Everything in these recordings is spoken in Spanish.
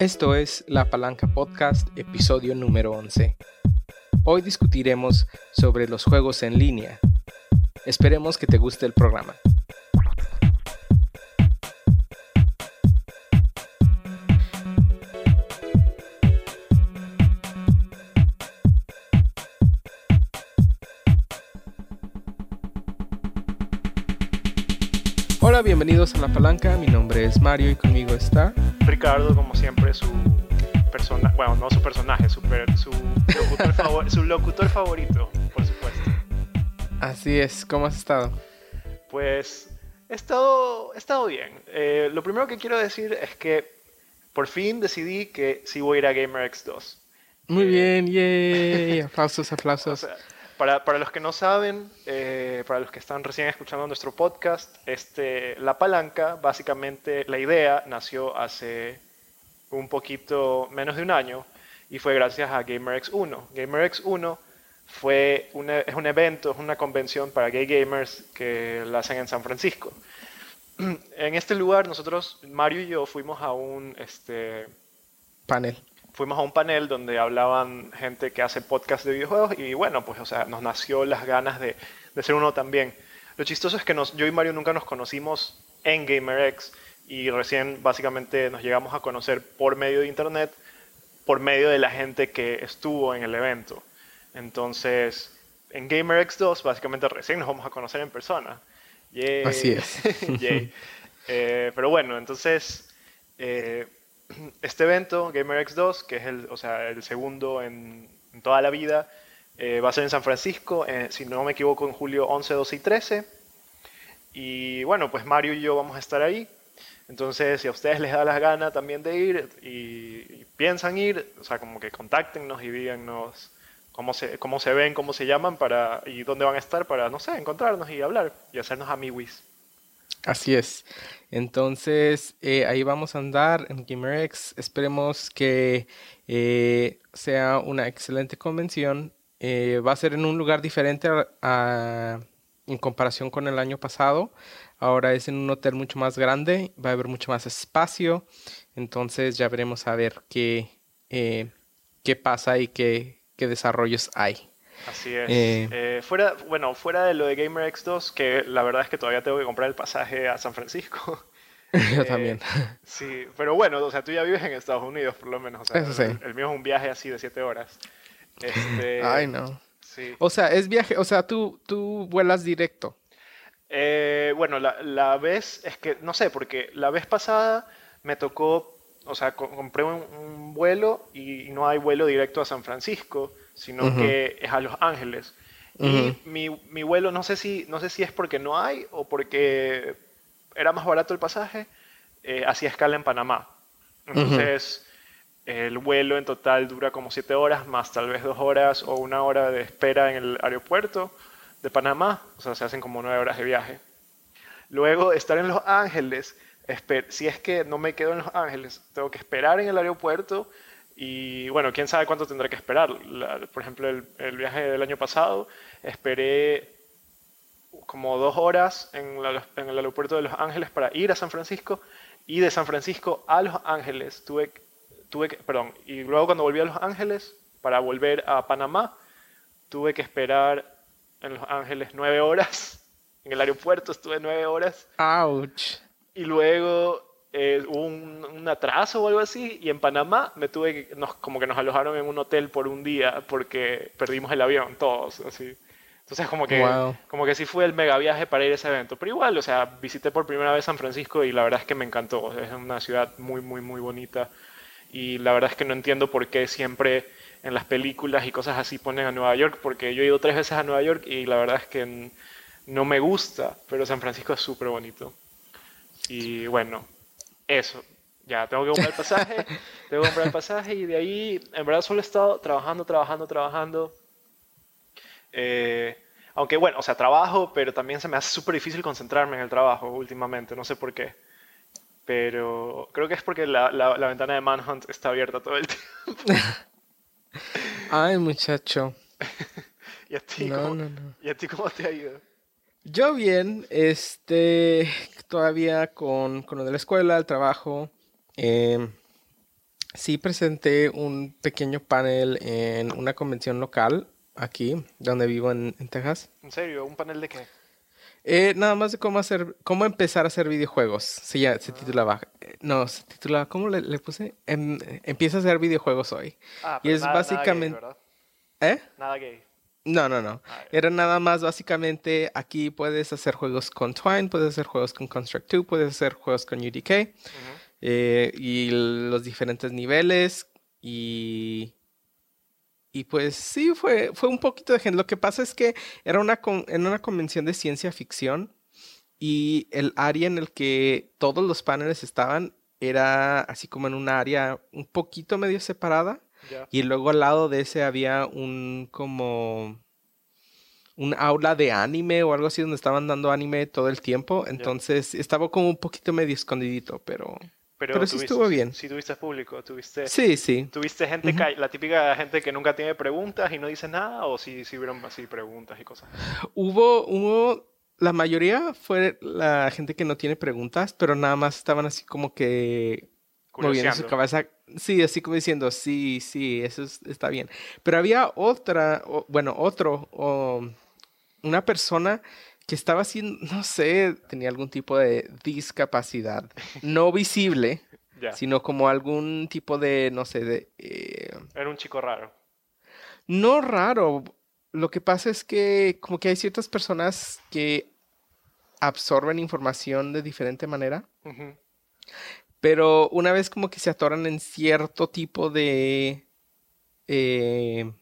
Esto es La Palanca Podcast, episodio número 11. Hoy discutiremos sobre los juegos en línea. Esperemos que te guste el programa. Bienvenidos a La Palanca. Mi nombre es Mario y conmigo está Ricardo, como siempre, su persona, bueno, no su personaje, su, su, locutor, favor- su locutor favorito, por supuesto. Así es, ¿cómo has estado? Pues he estado, he estado bien. Eh, lo primero que quiero decir es que por fin decidí que sí voy a ir a GamerX 2. Muy Eh, bien, yay. Aplausos, O aplausos. sea, para, para los que no saben, eh, para los que están recién escuchando nuestro podcast, este, La Palanca, básicamente la idea nació hace un poquito menos de un año y fue gracias a GamerX 1. GamerX 1 fue e- es un evento, es una convención para gay gamers que la hacen en San Francisco. En este lugar nosotros, Mario y yo, fuimos a un, este, Panel. Fuimos a un panel donde hablaban gente que hace podcast de videojuegos y bueno, pues o sea, nos nació las ganas de, de ser uno también. Lo chistoso es que nos, yo y Mario nunca nos conocimos en GamerX y recién básicamente nos llegamos a conocer por medio de internet, por medio de la gente que estuvo en el evento. Entonces, en GamerX 2 básicamente recién nos vamos a conocer en persona. Yay. Así es. Yay. Eh, pero bueno, entonces... eh, este evento, GamerX 2, que es el, o sea, el segundo en, en toda la vida, eh, va a ser en San Francisco, eh, si no me equivoco, en julio 11, 12 y 13. Y bueno, pues Mario y yo vamos a estar ahí. Entonces, si a ustedes les da las ganas también de ir y, y piensan ir, o sea, como que contáctenos y díganos cómo se, cómo se ven, cómo se llaman para, y dónde van a estar para, no sé, encontrarnos y hablar y hacernos amiguis. Así es. Entonces, eh, ahí vamos a andar en GamerX. Esperemos que eh, sea una excelente convención. Eh, va a ser en un lugar diferente a- a- en comparación con el año pasado. Ahora es en un hotel mucho más grande, va a haber mucho más espacio. Entonces ya veremos a ver qué, eh, qué pasa y qué, qué desarrollos hay. Así es. Eh, Eh, fuera, bueno, fuera de lo de GamerX 2, que la verdad es que todavía tengo que comprar el pasaje a San Francisco. Yo Eh, también. Sí, pero bueno, o sea, tú ya vives en Estados Unidos, por lo menos. O sea, Eso sí. el, el mío es un viaje así de 7 horas. Este, Ay, no. Sí. O sea, es viaje, o sea, tú, tú vuelas directo. Eh, bueno, la, la vez, es que, no sé, porque la vez pasada me tocó, o sea, co- compré un, un vuelo y no hay vuelo directo a San Francisco, sino que es a Los Ángeles. Y mi, mi vuelo, no sé, si, no sé si es porque no hay o porque era más barato el pasaje, eh, hacía escala en Panamá. Entonces, el vuelo en total dura como 7 horas, más tal vez 2 horas o una hora de espera en el aeropuerto de Panamá, o sea, se hacen como 9 horas de viaje. Luego, estar en Los Ángeles, si es que no me quedo en Los Ángeles, tengo que esperar en el aeropuerto y bueno, quién sabe cuánto tendré que esperar. La- por ejemplo, el, el viaje del año pasado, esperé como dos horas en, la- en el aeropuerto de Los Ángeles para ir a San Francisco y de San Francisco a Los Ángeles tuve, tuve que, perdón, y luego cuando volví a Los Ángeles para volver a Panamá, tuve que esperar en Los Ángeles nueve horas. En el aeropuerto estuve nueve horas Ouch. y luego eh, hubo un, un atraso o algo así y en Panamá me tuve que, nos, como que nos alojaron en un hotel por un día porque perdimos el avión todos así. Entonces como que Wow. como que sí fue el mega viaje para ir a ese evento. Pero igual o sea visité por primera vez San Francisco y la verdad es que me encantó. Es una ciudad muy muy muy bonita. Y la verdad es que no entiendo por qué siempre en las películas y cosas así ponen a Nueva York porque yo he ido tres veces a Nueva York y la verdad es que no me gusta pero San Francisco es súper bonito. Y bueno, eso. Ya, tengo que comprar el pasaje, tengo que comprar el pasaje y de ahí, en verdad, solo he estado trabajando, trabajando, trabajando. Eh, aunque bueno, o sea, trabajo, pero también se me hace súper difícil concentrarme en el trabajo últimamente, no sé por qué. Pero creo que es porque la, la- la ventana de Manhunt está abierta todo el tiempo. Ay, muchacho. ¿Y a ti, No, cómo, no, no. ¿y a ti cómo te ha ido? Yo bien, este, todavía con, con lo de la escuela, el trabajo. em, Sí, presenté un pequeño panel en una convención local aquí, donde vivo en, Texas. ¿En serio? ¿Un panel de qué? Eh, nada más de cómo hacer, cómo empezar a hacer videojuegos. Sí, ya se titulaba. Eh, no, se titulaba, ¿cómo le, puse? Em, empieza a hacer videojuegos hoy. Ah, y es básicamente. Nada gay, ¿Eh? Nada gay. No, no, no. Ah, Era nada más básicamente aquí puedes hacer juegos con Twine, puedes hacer juegos con Construct 2, puedes hacer juegos con UDK eh, y los diferentes niveles y y pues sí, fue, fue un poquito de gente. Lo que pasa es que era una, en una convención de ciencia ficción y el área en el que todos los paneles estaban era así como en un área un poquito medio separada. Y luego al lado de ese había un como un aula de anime o algo así donde estaban dando anime todo el tiempo. Entonces estaba como un poquito medio escondidito, pero pero, sí estuvo bien. Sí tuviste público, tuviste... Sí, sí. ¿Tuviste gente, la típica gente que nunca tiene preguntas y no dice nada? ¿O sí, sí hubieron así preguntas y cosas? Hubo, hubo... La mayoría fue la gente que no tiene preguntas, pero nada más estaban así como que moviendo su cabeza. Sí, así como diciendo, sí, sí, eso está bien. Pero había otra, bueno, otro, una persona que estaba haciendo, no sé, tenía algún tipo de discapacidad, no visible, sino como algún tipo de, no sé, de... Eh, Era un chico raro. No raro, lo que pasa es que como que hay ciertas personas que absorben información de diferente manera, pero una vez como que se atoran en cierto tipo de... Eh,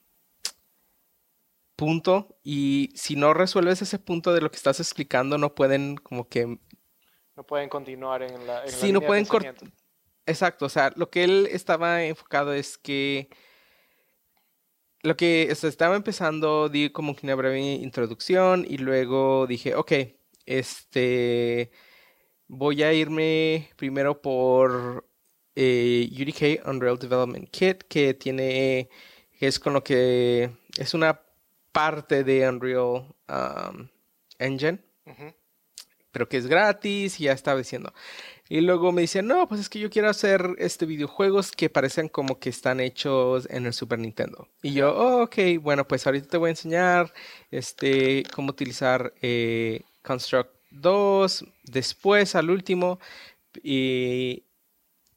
punto y si no resuelves ese punto de lo que estás explicando no pueden como que no pueden continuar en la, en sí, no pueden exacto o sea lo que él estaba enfocado es que lo que estaba empezando di como que una breve introducción y luego dije ok este voy a irme primero por eh, UDK Unreal Development Kit que tiene es con lo que es una parte de Unreal um, Engine, pero que es gratis y ya estaba diciendo. Y luego me dice, no, pues es que yo quiero hacer este videojuegos que parecen como que están hechos en el Super Nintendo. Y yo, oh, ok, bueno, pues ahorita te voy a enseñar este, cómo utilizar eh, Construct 2, después al último. Y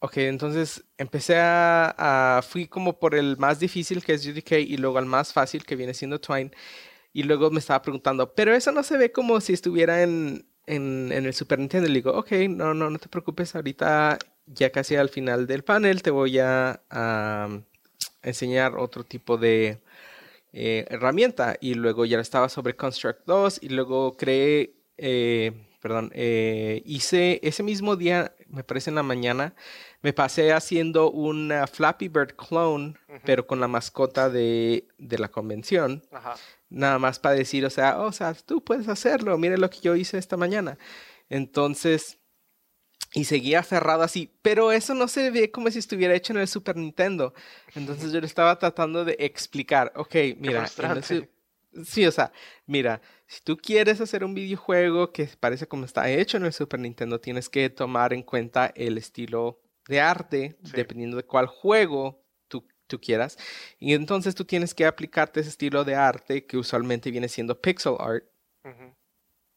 Ok, entonces empecé a, Fui como por el más difícil que es UDK y luego al más fácil que viene siendo Twine. Y luego me estaba preguntando, pero eso no se ve como si estuviera en, en, el Super Nintendo. Y le digo, ok, no, no, no te preocupes. Ahorita, ya casi al final del panel, te voy a, enseñar otro tipo de eh, herramienta. Y luego ya estaba sobre Construct 2 y luego creé. Eh, perdón, eh, hice ese mismo día, me parece en la mañana, me pasé haciendo un Flappy Bird clone, pero con la mascota de, la convención. Nada más para decir, o sea, oh, o sea, tú puedes hacerlo, mire lo que yo hice esta mañana. Entonces, y seguía aferrado así, pero eso no se ve como si estuviera hecho en el Super Nintendo. Entonces yo le estaba tratando de explicar, ok, mira, Sí, o sea, mira, si tú quieres hacer un videojuego que parece como está hecho en el Super Nintendo, tienes que tomar en cuenta el estilo de arte, dependiendo de cuál juego tú, tú, quieras. Y entonces tú tienes que aplicarte ese estilo de arte que usualmente viene siendo pixel art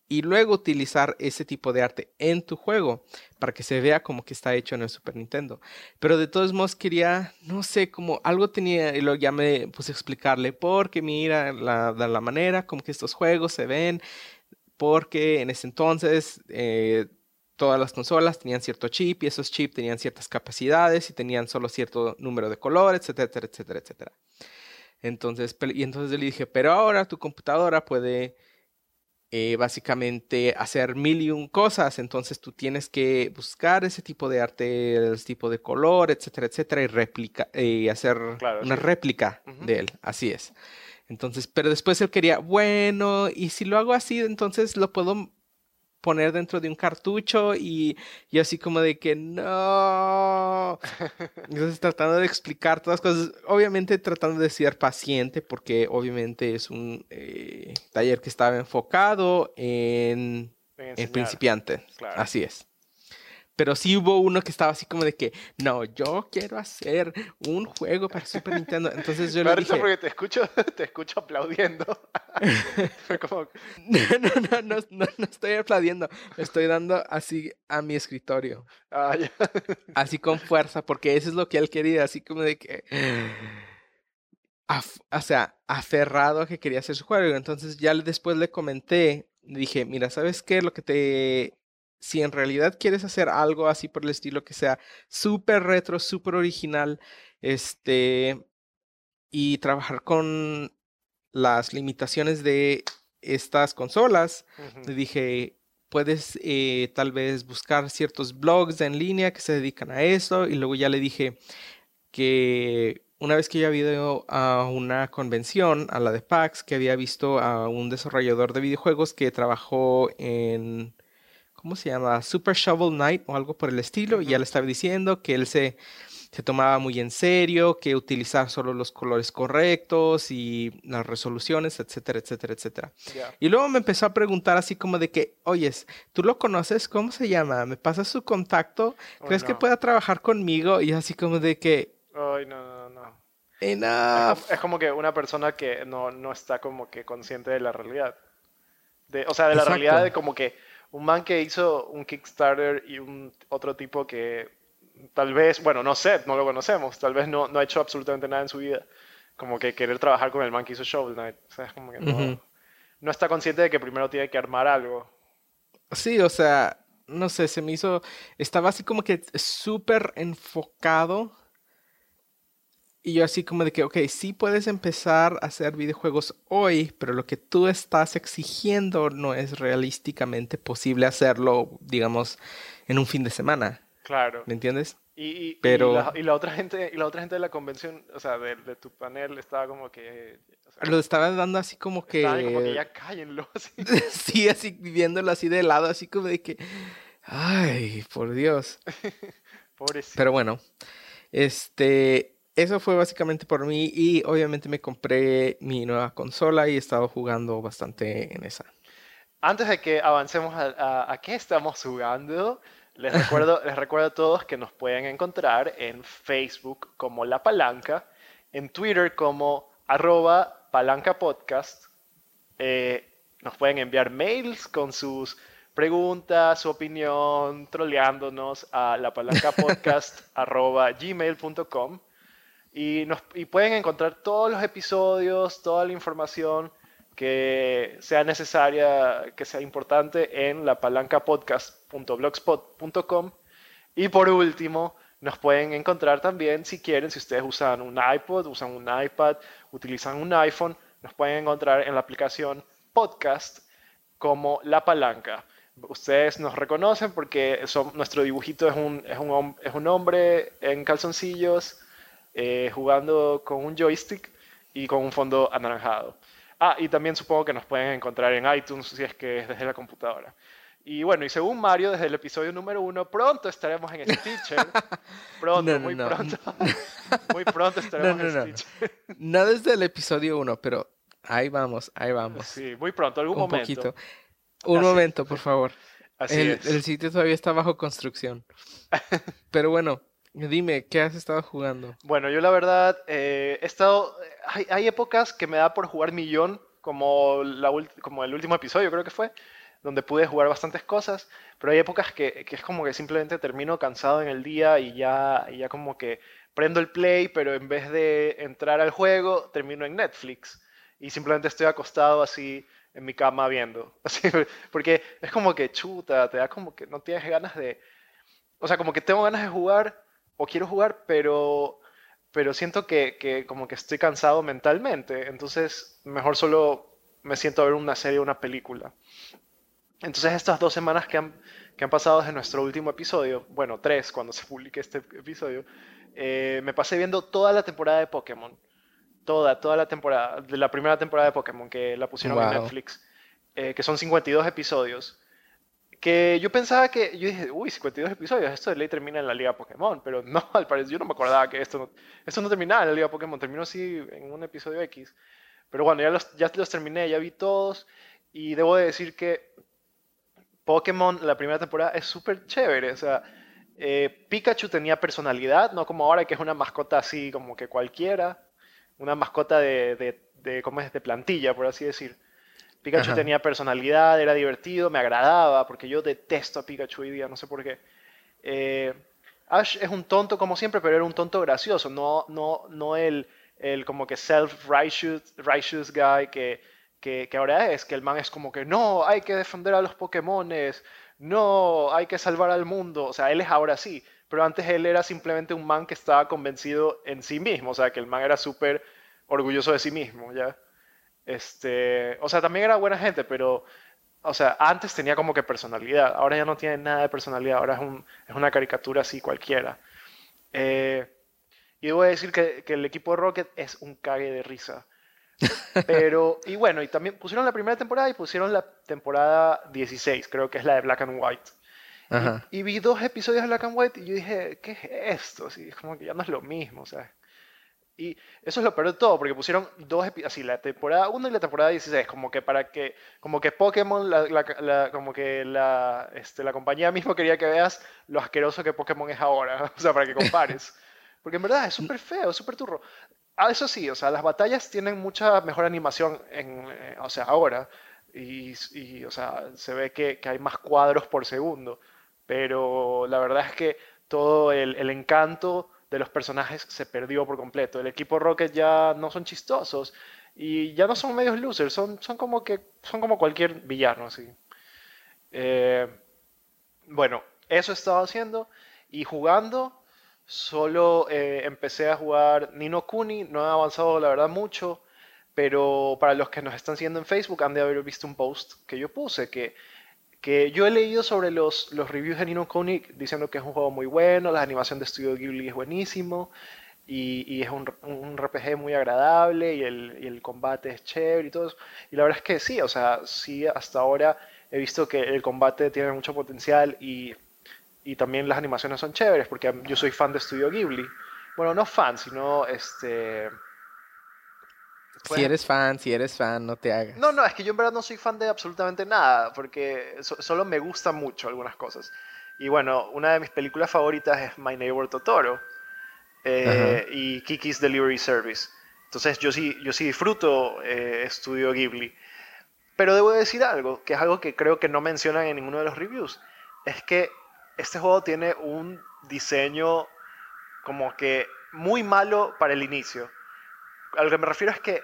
y luego utilizar ese tipo de arte en tu juego para que se vea como que está hecho en el Super Nintendo. Pero de todos modos quería, no sé, como algo tenía, y luego ya me puse a explicarle, porque mira la, la manera como que estos juegos se ven, porque en ese entonces eh, todas las consolas tenían cierto chip y esos chips tenían ciertas capacidades y tenían solo cierto número de colores, etcétera, etcétera, etcétera. Entonces, y entonces le dije, pero ahora tu computadora puede eh, básicamente hacer mil y un cosas. Entonces tú tienes que buscar ese tipo de arte, ese tipo de color, etcétera, etcétera, y replica, y hacer una réplica de él. Así es. Entonces, pero después él quería, bueno, y si lo hago así, entonces lo puedo poner dentro de un cartucho y, y así como de que no. Entonces tratando de explicar todas las cosas, obviamente tratando de ser paciente porque obviamente es un eh, taller que estaba enfocado en, en principiantes. Así es. pero sí hubo uno que estaba así como de que, no, yo quiero hacer un juego para Super Nintendo. Entonces yo le dije... porque te escucho, te escucho aplaudiendo. no, no, no, no, estoy aplaudiendo. Me estoy dando así a mi escritorio. Ah, así con fuerza, porque eso es lo que él quería, así como de que... o sea, aferrado a que quería hacer su juego. Entonces ya después le comenté, dije, mira, ¿sabes qué? Lo que te si en realidad quieres hacer algo así por el estilo que sea súper retro, súper original, este, y trabajar con las limitaciones de estas consolas, le dije, puedes eh, tal vez buscar ciertos blogs en línea que se dedican a eso, y luego ya le dije que una vez que yo había ido a una convención, a la de PAX, que había visto a un desarrollador de videojuegos que trabajó en ¿cómo se llama? Super Shovel Knight o algo por el estilo, y ya le estaba diciendo que él se, se tomaba muy en serio, que utilizar solo los colores correctos y las resoluciones, etcétera, etcétera, etcétera. Y luego me empezó a preguntar así como de que, oyes, ¿tú lo conoces? ¿Cómo se llama? ¿Me pasas su contacto? ¿Crees que pueda trabajar conmigo? Y así como de que... Ay, no, no, no. Enough. Es, como que una persona que no, no está como que consciente de la realidad. De, o sea, de la realidad de como que un man que hizo un Kickstarter y un otro tipo que tal vez, bueno, no sé, no lo conocemos, tal vez no, no ha hecho absolutamente nada en su vida. Como que querer trabajar con el man que hizo Shovel Knight. O sea, es como que no, no está consciente de que primero tiene que armar algo. Sí, o sea, no sé, se me hizo, estaba así como que súper enfocado y yo así como de que, ok, sí puedes empezar a hacer videojuegos hoy, pero lo que tú estás exigiendo no es realísticamente posible hacerlo, digamos, en un fin de semana. Claro. ¿Me entiendes? Y, pero... y, la, otra gente, y la otra gente de la convención, o sea, de, tu panel, estaba como que... lo estaban dando así como que... Como que ya cállenlo. Así. sí, así viéndolo así de lado, así como de que... Ay, por Dios. Pobrecito. Pero bueno, este eso fue básicamente por mí y obviamente me compré mi nueva consola y he estado jugando bastante en esa. Antes de que avancemos a, a, qué estamos jugando, les recuerdo, les recuerdo a todos que nos pueden encontrar en Facebook como La Palanca, en Twitter como arroba palanca podcast. Eh, nos pueden enviar mails con sus preguntas, su opinión, troleándonos a la palanca podcast arroba gmail.com. Y, pueden encontrar todos los episodios, toda la información que sea necesaria, que sea importante en la palancapodcast.blogspot.com. Y por último, nos pueden encontrar también, si quieren, si ustedes usan un iPod, usan un iPad, utilizan un iPhone, nos pueden encontrar en la aplicación Podcast como La Palanca. Ustedes nos reconocen porque son, nuestro dibujito es un, es, un, es un hombre en calzoncillos eh, jugando con un joystick y con un fondo anaranjado. Ah, y también supongo que nos pueden encontrar en iTunes si es que es desde la computadora. Y bueno, y según Mario, desde el episodio número uno, pronto estaremos en Stitcher. Pronto, muy pronto. muy pronto estaremos en Stitcher. No desde el episodio uno, pero ahí vamos, ahí vamos. Sí, muy pronto, algún Un momento. Poquito. Un momento, por favor. Así el, es. el sitio todavía está bajo construcción. Pero bueno, Dime, ¿qué has estado jugando? Bueno, yo la verdad eh, he estado... Hay, épocas que me da por jugar millón, como, la, como el último episodio creo que fue, donde pude jugar bastantes cosas, pero hay épocas que, que es como que simplemente termino cansado en el día y ya, y ya como que prendo el play, pero en vez de entrar al juego, termino en Netflix y simplemente estoy acostado así en mi cama viendo. Así, porque es como que chuta, te da como que no tienes ganas de... O sea, como que tengo ganas de jugar, o quiero jugar, pero, pero siento que, que, como que estoy cansado mentalmente, entonces mejor solo me siento a ver una serie o una película. Entonces estas dos semanas que han, que han pasado desde nuestro último episodio, bueno, tres cuando se publique este episodio, eh, me pasé viendo toda la temporada de Pokémon. Toda, toda la temporada, de la primera temporada de Pokémon que la pusieron en Netflix, eh, que son 52 episodios que yo pensaba que, yo dije, uy, 52 episodios, esto de ley termina en la Liga Pokémon, pero no, al parecer yo no me acordaba que esto no, esto no terminaba en la Liga Pokémon, terminó así en un episodio X. Pero bueno, ya los, ya los terminé, ya vi todos, y debo de decir que Pokémon, la primera temporada, es súper chévere, o sea, Eh, Pikachu tenía personalidad, no como ahora que es una mascota así como que cualquiera, una mascota de, de, de ¿cómo es? de plantilla, por así decir. Pikachu tenía personalidad, era divertido, me agradaba, porque yo detesto a Pikachu hoy día, no sé por qué. Eh, Ash es un tonto como siempre, pero era un tonto gracioso, no, no, no el, el como que self-righteous guy que, que, que, ahora es, que el man es como que no, hay que defender a los Pokémones, no, hay que salvar al mundo, o sea, él es ahora sí, pero antes él era simplemente un man que estaba convencido en sí mismo, o sea, que el man era súper orgulloso de sí mismo, ¿ya? Este, o sea, también era buena gente, pero, o sea, antes tenía como que personalidad. Ahora ya no tiene nada de personalidad. Ahora es, un, es una caricatura así cualquiera. Eh, y voy a decir que, que, el equipo de Rocket es un cague de risa. Pero, y bueno, y también pusieron la primera temporada y pusieron la temporada 16, creo que es la de Black and White. Y, y, vi dos episodios de Black and White y yo dije, ¿qué es esto? Así, es como que ya no es lo mismo, o sea, y eso es lo peor de todo, porque pusieron dos así, la temporada 1 y la temporada 16, como que para que, como que Pokémon, como que la, este, la compañía mismo quería que veas lo asqueroso que Pokémon es ahora, o sea, para que compares. Porque en verdad es súper feo, súper turro. Ah, eso sí, o sea, las batallas tienen mucha mejor animación, en, eh, o sea, ahora. Y, y, o sea, se ve que, que, hay más cuadros por segundo. Pero la verdad es que todo el, el encanto de los personajes se perdió por completo. El equipo Rocket ya no son chistosos y ya no son medios losers, son, son, como, que, son como cualquier villano. Así. Eh, bueno, eso he estado haciendo y jugando. Solo eh, empecé a jugar Nino Kuni, no he avanzado la verdad mucho, pero para los que nos están siguiendo en Facebook han de haber visto un post que yo puse que que yo he leído sobre los, los reviews de Nino Kuni diciendo que es un juego muy bueno, la animación de estudio Ghibli es buenísimo y, y es un, un, RPG muy agradable y el, y el, combate es chévere y todo. Y la verdad es que sí, o sea, sí, hasta ahora he visto que el combate tiene mucho potencial y, y también las animaciones son chéveres porque yo soy fan de estudio Ghibli. Bueno, no fan, sino este si eres fan, si eres fan, no te hagas. No, no, es que yo en verdad no soy fan de absolutamente nada, porque solo me gustan mucho algunas cosas. Y bueno, una de mis películas favoritas es My Neighbor Totoro eh, y Kiki's Delivery Service. Entonces yo sí, yo sí disfruto eh, Estudio Ghibli. Pero debo decir algo, que es algo que creo que no mencionan en ninguno de los reviews. Es que este juego tiene un diseño como que muy malo para el inicio a lo que me refiero es que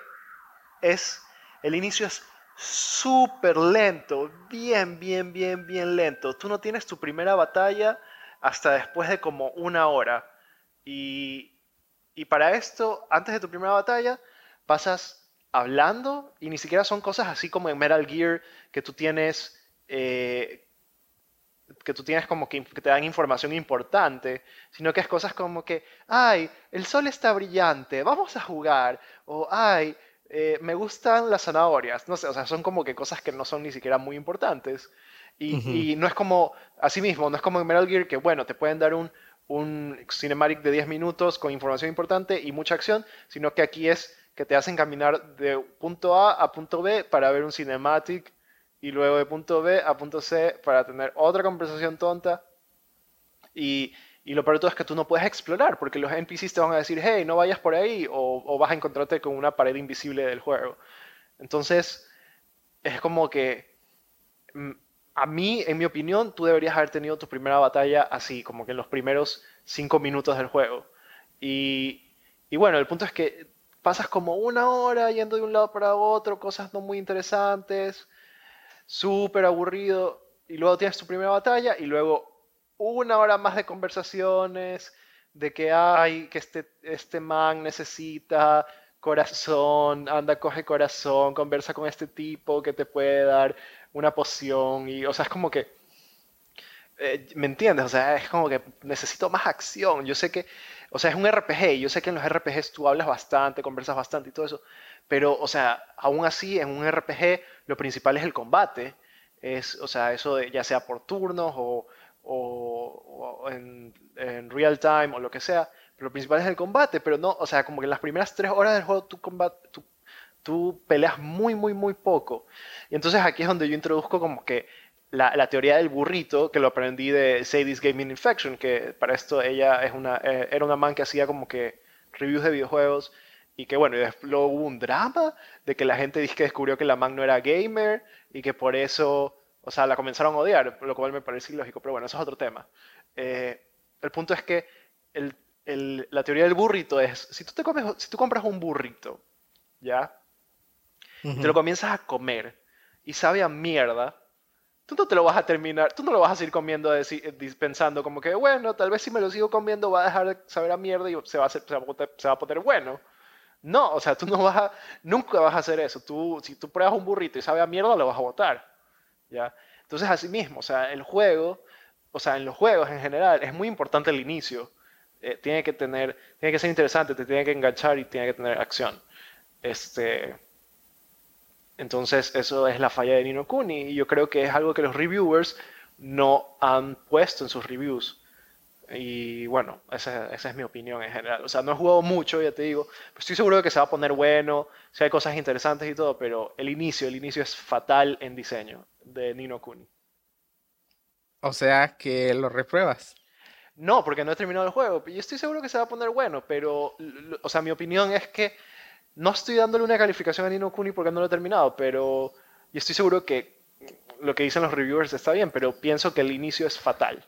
es, el inicio es súper lento, bien, bien, bien, bien lento. Tú no tienes tu primera batalla hasta después de como una hora. Y, y para esto, antes de tu primera batalla, pasas hablando y ni siquiera son cosas así como en Metal Gear que tú tienes eh, que tú tienes como que, te dan información importante, sino que es cosas como que, ay, el sol está brillante, vamos a jugar, o ay, eh, me gustan las zanahorias, no sé, o sea, son como que cosas que no son ni siquiera muy importantes. Y, y no es como, así mismo, no es como en Metal Gear que, bueno, te pueden dar un, un cinematic de 10 minutos con información importante y mucha acción, sino que aquí es que te hacen caminar de punto A a punto B para ver un cinematic y luego de punto B a punto C para tener otra conversación tonta. Y, y lo peor de todo es que tú no puedes explorar porque los NPCs te van a decir, hey, no vayas por ahí o, o vas a encontrarte con una pared invisible del juego. Entonces, es como que mm, a mí, en mi opinión, tú deberías haber tenido tu primera batalla así, como que en los primeros cinco minutos del juego. Y, y bueno, el punto es que pasas como una hora yendo de un lado para otro, cosas no muy interesantes súper aburrido, y luego tienes tu primera batalla, y luego una hora más de conversaciones, de que hay, que este, este man necesita corazón, anda, coge corazón, conversa con este tipo que te puede dar una poción, y, o sea, es como que, eh, ¿me entiendes? O sea, es como que necesito más acción, yo sé que, o sea, es un RPG, yo sé que en los RPGs tú hablas bastante, conversas bastante y todo eso, pero, o sea, aún así, en un RPG, lo principal es el combate. Es, o sea, eso de, ya sea por turnos o, o, en, en, real time o lo que sea. Pero lo principal es el combate, pero no, o sea, como que en las primeras tres horas del juego tú, tú, peleas muy, muy, muy poco. Y entonces aquí es donde yo introduzco como que la, teoría del burrito, que lo aprendí de Sadie's Gaming Infection, que para esto ella es una, eh, era una man que hacía como que reviews de videojuegos y que bueno, luego hubo un drama de que la gente dice que descubrió que la man no era gamer y que por eso, o sea, la comenzaron a odiar, lo cual me parece ilógico, pero bueno, eso es otro tema. Eh, el punto es que la teoría del burrito es, si tú, te comes, si tú compras un burrito, ¿ya? Te lo comienzas a comer y sabe a mierda, tú no te lo vas a terminar, tú no lo vas a seguir comiendo pensando como que, bueno, tal vez si me lo sigo comiendo va a dejar de saber a mierda y se va a, hacer, se va a, poner bueno. No, o sea, tú no vas a, nunca vas a hacer eso. Tú, si tú pruebas un burrito y sabe a mierda, lo vas a botar. ¿ya? Entonces, así mismo, o sea, el juego, o sea, en los juegos en general, es muy importante el inicio. Eh, tiene que tener, tiene que ser interesante, te tiene que enganchar y tiene que tener acción. Este, entonces, eso es la falla de Nino Kuni y yo creo que es algo que los reviewers no han puesto en sus reviews. Y bueno, esa, es mi opinión en general. O sea, no he jugado mucho, ya te digo, pero estoy seguro de que se va a poner bueno, si hay cosas interesantes y todo, pero el inicio, el inicio es fatal en diseño de Nino Kuni. O sea, que lo repruebas. No, porque no he terminado el juego. Yo estoy seguro que se va a poner bueno, pero, o sea, mi opinión es que no estoy dándole una calificación a Nino Kuni porque no lo he terminado, pero y estoy seguro que lo que dicen los reviewers está bien, pero pienso que el inicio es fatal.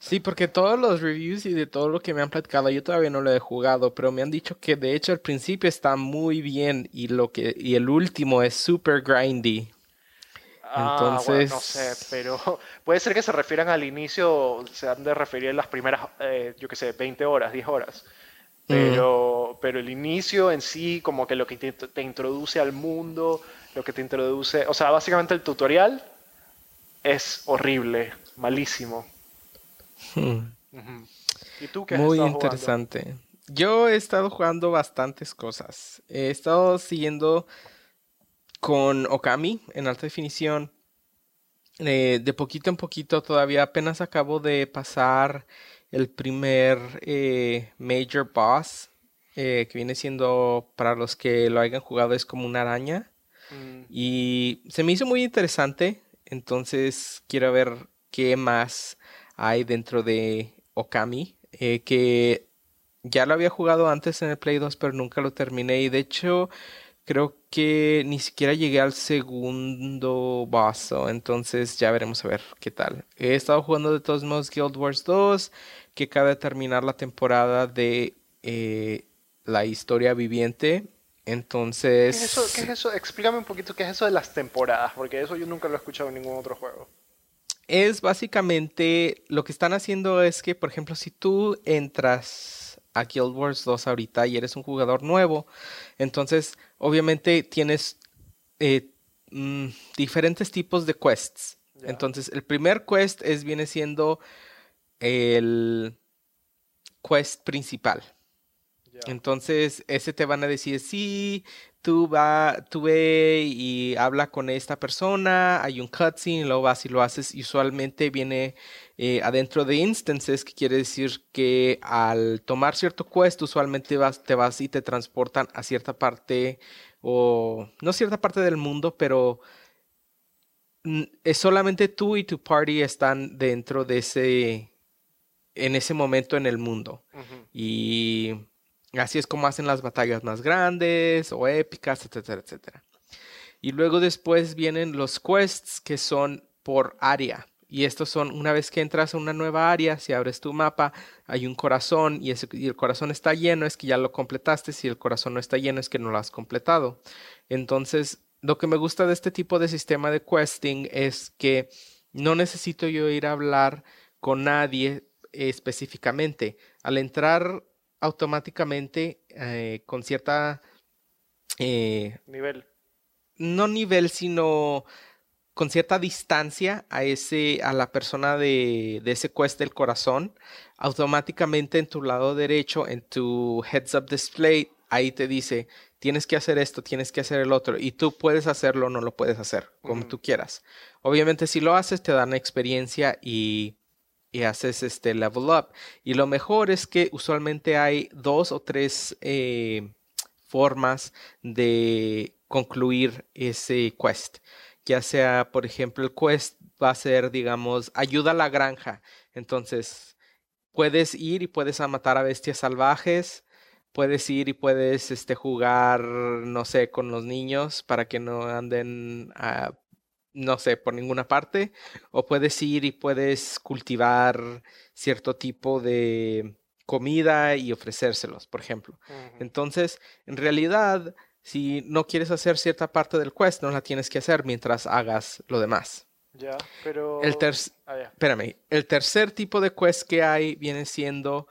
Sí, porque todos los reviews y de todo lo que me han platicado, yo todavía no lo he jugado, pero me han dicho que de hecho el principio está muy bien y lo que y el último es super grindy. Ah, Entonces, no sé, pero puede ser que se refieran al inicio, se han de referir a las primeras, eh, yo qué sé, 20 horas, 10 horas. Pero, pero el inicio en sí, como que lo que te, introduce al mundo, lo que te introduce, o sea, básicamente el tutorial es horrible, malísimo. Hmm. ¿Y tú qué Muy interesante. Yo he estado jugando bastantes cosas. He estado siguiendo con Okami en alta definición. Eh, de poquito en poquito, todavía apenas acabo de pasar el primer eh, Major Boss, eh, que viene siendo, para los que lo hayan jugado, es como una araña. Mm. Y se me hizo muy interesante, entonces quiero ver qué más hay dentro de Okami, eh, que ya lo había jugado antes en el Play 2, pero nunca lo terminé. Y de hecho, creo que ni siquiera llegué al segundo vaso. Entonces ya veremos a ver qué tal. He estado jugando de todos modos Guild Wars 2 que acaba de terminar la temporada de eh, la historia viviente. Entonces... ¿Qué es, eso? ¿Qué es eso? Explícame un poquito qué es eso de las temporadas, porque eso yo nunca lo he escuchado en ningún otro juego. Es básicamente lo que están haciendo es que, por ejemplo, si tú entras a Guild Wars 2 ahorita y eres un jugador nuevo, entonces obviamente tienes eh, mm, diferentes tipos de quests. Entonces, el primer quest es viene siendo el quest principal. Entonces, ese te van a decir, sí, tú, va, tú ve y habla con esta persona, hay un cutscene, luego vas y lo haces. Y usualmente viene eh, adentro de instances, que quiere decir que al tomar cierto quest, usualmente vas, te vas y te transportan a cierta parte, o no cierta parte del mundo, pero es solamente tú y tu party están dentro de ese en ese momento en el mundo. Y así es como hacen las batallas más grandes o épicas, etcétera, etcétera. Y luego después vienen los quests que son por área. Y estos son, una vez que entras a una nueva área, si abres tu mapa, hay un corazón y, ese, y el corazón está lleno, es que ya lo completaste. Si el corazón no está lleno, es que no lo has completado. Entonces, lo que me gusta de este tipo de sistema de questing es que no necesito yo ir a hablar con nadie específicamente. Al entrar automáticamente eh, con cierta... Eh, nivel. No nivel, sino con cierta distancia a ese a la persona de, de, ese quest del corazón automáticamente en tu lado derecho en tu heads up display ahí te dice tienes que hacer esto tienes que hacer el otro y tú puedes hacerlo o no lo puedes hacer como tú quieras obviamente si lo haces te dan experiencia y y haces este level up. Y lo mejor es que usualmente hay dos o tres eh, formas de concluir ese quest. Ya sea, por ejemplo, el quest va a ser, digamos, ayuda a la granja. Entonces, puedes ir y puedes matar a bestias salvajes, puedes ir y puedes este, jugar, no sé, con los niños para que no anden, no sé, por ninguna parte, o puedes ir y puedes cultivar cierto tipo de comida y ofrecérselos, por ejemplo. Entonces, en realidad, si no quieres hacer cierta parte del quest, no la tienes que hacer mientras hagas lo demás. Ya, pero... El ah, Espérame, el tercer tipo de quest que hay viene siendo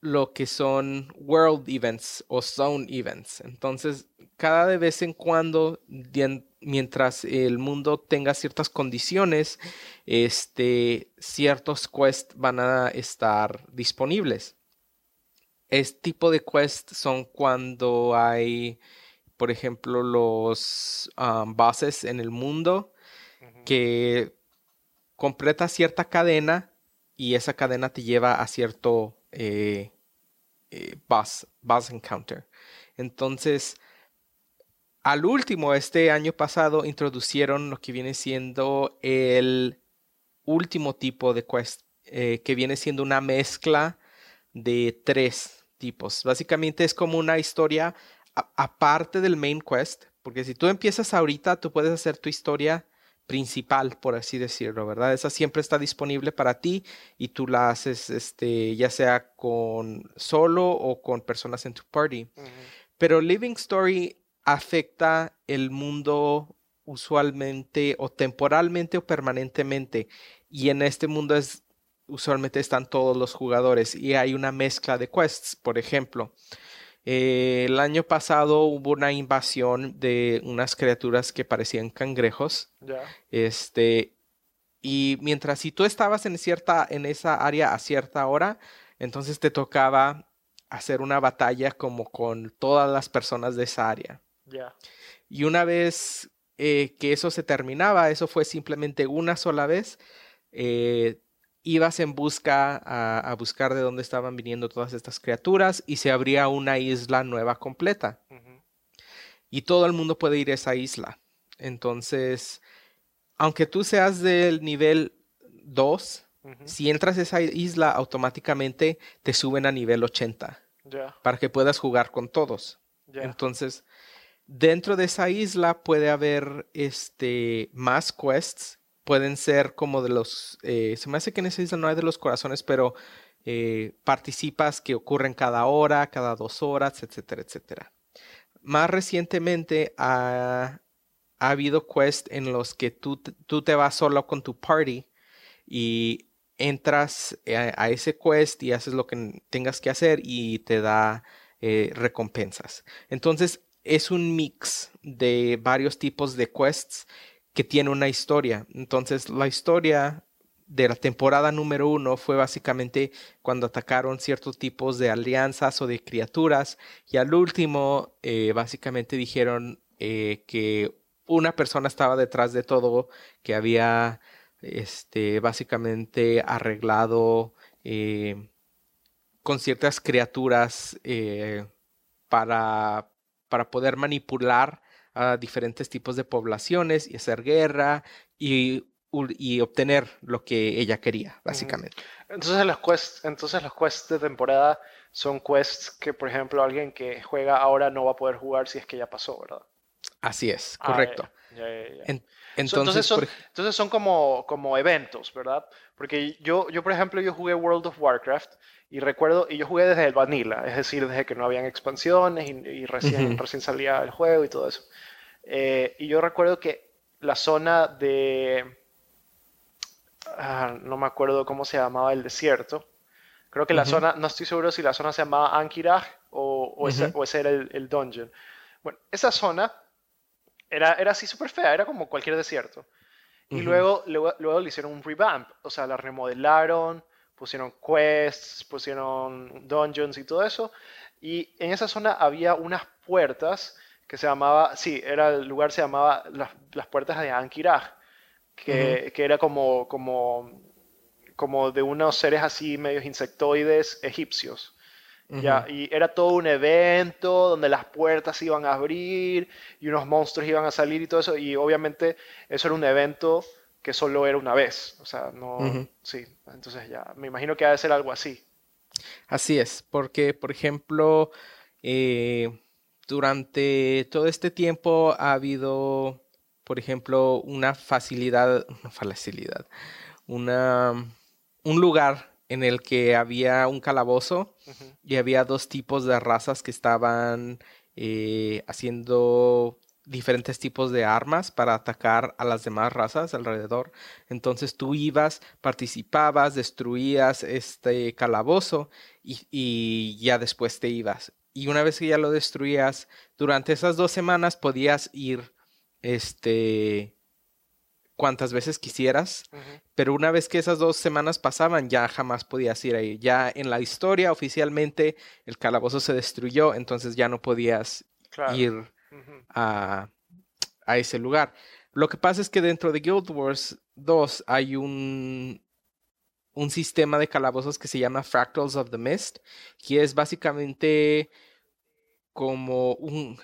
lo que son world events o zone events. Entonces, cada de vez en cuando, mientras el mundo tenga ciertas condiciones, este, ciertos quests van a estar disponibles. Este tipo de quests son cuando hay, por ejemplo, los um, bases en el mundo que completa cierta cadena y esa cadena te lleva a cierto eh, eh, boss, encounter. Entonces, al último, este año pasado, introducieron lo que viene siendo el último tipo de quest, eh, que viene siendo una mezcla de tres tipos. Básicamente es como una historia aparte del main quest, porque si tú empiezas ahorita, tú puedes hacer tu historia principal, por así decirlo, ¿verdad? Esa siempre está disponible para ti y tú la haces, este, ya sea con solo o con personas en tu party. Pero Living Story afecta el mundo usualmente o temporalmente o permanentemente. Y en este mundo es usualmente están todos los jugadores y hay una mezcla de quests, por ejemplo. Eh, el año pasado hubo una invasión de unas criaturas que parecían cangrejos. Este, y mientras si tú estabas en cierta, en esa área a cierta hora, entonces te tocaba hacer una batalla como con todas las personas de esa área. Y una vez eh, que eso se terminaba, eso fue simplemente una sola vez, eh, ibas en busca a, buscar de dónde estaban viniendo todas estas criaturas y se abría una isla nueva completa. Y todo el mundo puede ir a esa isla. Entonces, aunque tú seas del nivel 2, si entras a esa isla, automáticamente te suben a nivel 80. Para que puedas jugar con todos. Entonces, dentro de esa isla puede haber este, más quests pueden ser como de los, eh, se me hace que en esa isla no hay de los corazones, pero eh, participas que ocurren cada hora, cada dos horas, etcétera, etcétera. Más recientemente ha, habido quests en los que tú, tú, te vas solo con tu party y entras a, ese quest y haces lo que tengas que hacer y te da eh, recompensas. Entonces es un mix de varios tipos de quests que tiene una historia. Entonces, la historia de la temporada número uno fue básicamente cuando atacaron ciertos tipos de alianzas o de criaturas y al último eh, básicamente dijeron eh, que una persona estaba detrás de todo que había este básicamente arreglado eh, con ciertas criaturas para, para poder manipular a diferentes tipos de poblaciones y hacer guerra y, y obtener lo que ella quería, básicamente. Entonces los, quests, entonces los quests de temporada son quests que, por ejemplo, alguien que juega ahora no va a poder jugar si es que ya pasó, ¿verdad? Así es, ah, correcto. entonces, son, entonces son como, como eventos, ¿verdad? Porque yo, yo, por ejemplo, yo jugué World of Warcraft y recuerdo, y yo jugué desde el vanilla, es decir, desde que no habían expansiones y, recién, recién salía el juego y todo eso. Eh, y yo recuerdo que la zona de... Ah, no me acuerdo cómo se llamaba el desierto. Creo que la zona, no estoy seguro si la zona se llamaba Ankiraj o, o, ese, o ese, era el, el, dungeon. Bueno, esa zona era, era así súper fea, era como cualquier desierto. Y luego, luego, luego le hicieron un revamp, o sea, la remodelaron, pusieron quests, pusieron dungeons y todo eso. Y en esa zona había unas puertas que se llamaba, sí, era el lugar se llamaba las, las puertas de Ankiraj, que, que, era como, como, como de unos seres así medios insectoides egipcios. Ya, y era todo un evento donde las puertas iban a abrir y unos monstruos iban a salir y todo eso. Y obviamente eso era un evento que solo era una vez. O sea, no. Sí, entonces ya. Me imagino que ha de ser algo así. Así es, porque, por ejemplo, eh, durante todo este tiempo ha habido, por ejemplo, una facilidad, una facilidad, una, un lugar en el que había un calabozo y había dos tipos de razas que estaban eh, haciendo diferentes tipos de armas para atacar a las demás razas alrededor. Entonces tú ibas, participabas, destruías este calabozo y, y, ya después te ibas. Y una vez que ya lo destruías, durante esas dos semanas podías ir este cuantas veces quisieras, pero una vez que esas dos semanas pasaban, ya jamás podías ir ahí. Ya en la historia oficialmente el calabozo se destruyó, entonces ya no podías ir a, a, ese lugar. Lo que pasa es que dentro de Guild Wars 2 hay un, un sistema de calabozos que se llama Fractals of the Mist, que es básicamente como un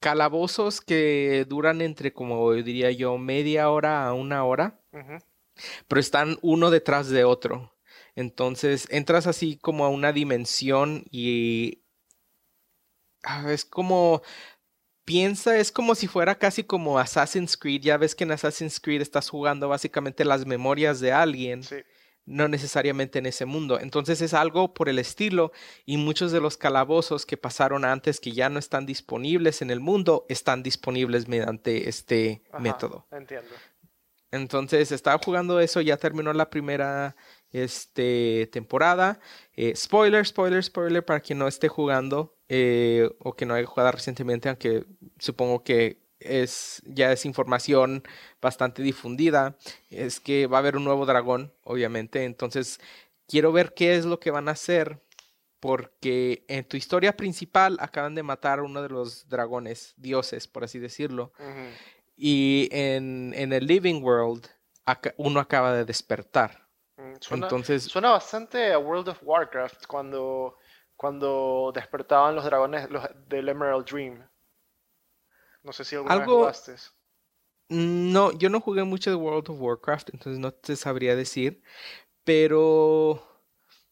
calabozos que duran entre, como diría yo, media hora a una hora, pero están uno detrás de otro. Entonces entras así como a una dimensión y ah, es como piensa, es como si fuera casi como Assassin's Creed. Ya ves que en Assassin's Creed estás jugando básicamente las memorias de alguien. Sí no necesariamente en ese mundo. Entonces es algo por el estilo y muchos de los calabozos que pasaron antes que ya no están disponibles en el mundo están disponibles mediante este método. Entiendo. Entonces estaba jugando eso, ya terminó la primera este, temporada. Eh, spoiler, spoiler, spoiler para quien no esté jugando eh, o que no haya jugado recientemente, aunque supongo que es, ya es información bastante difundida, es que va a haber un nuevo dragón, obviamente. Entonces, quiero ver qué es lo que van a hacer, porque en tu historia principal acaban de matar a uno de los dragones, dioses, por así decirlo. Y en, el Living World, uno acaba de despertar. Mm, suena, Entonces, suena bastante a World of Warcraft cuando, cuando despertaban los dragones los, del Emerald Dream. No sé si alguna Algo... jugaste. No, yo no jugué mucho de World of Warcraft, entonces no te sabría decir. Pero,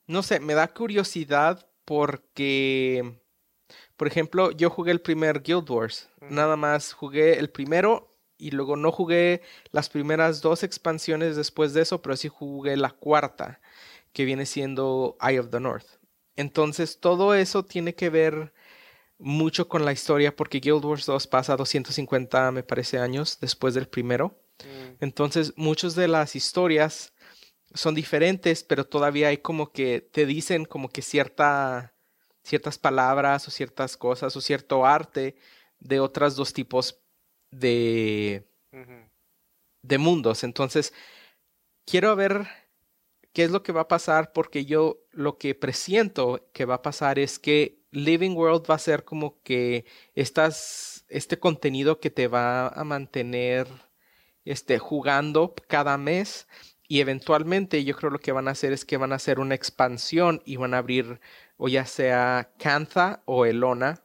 no sé, me da curiosidad porque, por ejemplo, yo jugué el primer Guild Wars. Nada más jugué el primero y luego no jugué las primeras dos expansiones después de eso, pero sí jugué la cuarta, que viene siendo Eye of the North. Entonces, todo eso tiene que ver mucho con la historia porque Guild Wars 2 pasa 250, me parece, años después del primero. Mm. Entonces, muchas de las historias son diferentes, pero todavía hay como que te dicen como que cierta, ciertas palabras o ciertas cosas o cierto arte de otras dos tipos de, de mundos. Entonces, quiero ver qué es lo que va a pasar porque yo lo que presiento que va a pasar es que Living World va a ser como que estas, este contenido que te va a mantener este, jugando cada mes y eventualmente yo creo lo que van a hacer es que van a hacer una expansión y van a abrir o ya sea Cantha o Elona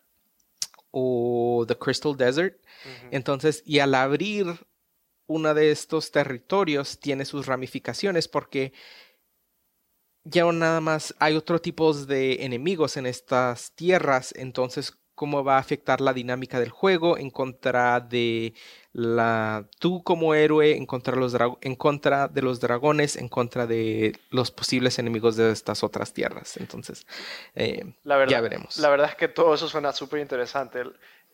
o The Crystal Desert. Entonces, y al abrir uno de estos territorios tiene sus ramificaciones porque ya nada más hay otro tipo de enemigos en estas tierras, entonces cómo va a afectar la dinámica del juego en contra de la tú como héroe en contra de los en contra de los dragones en contra de los posibles enemigos de estas otras tierras. Entonces eh, ya veremos. la verdad es que todo eso suena súper interesante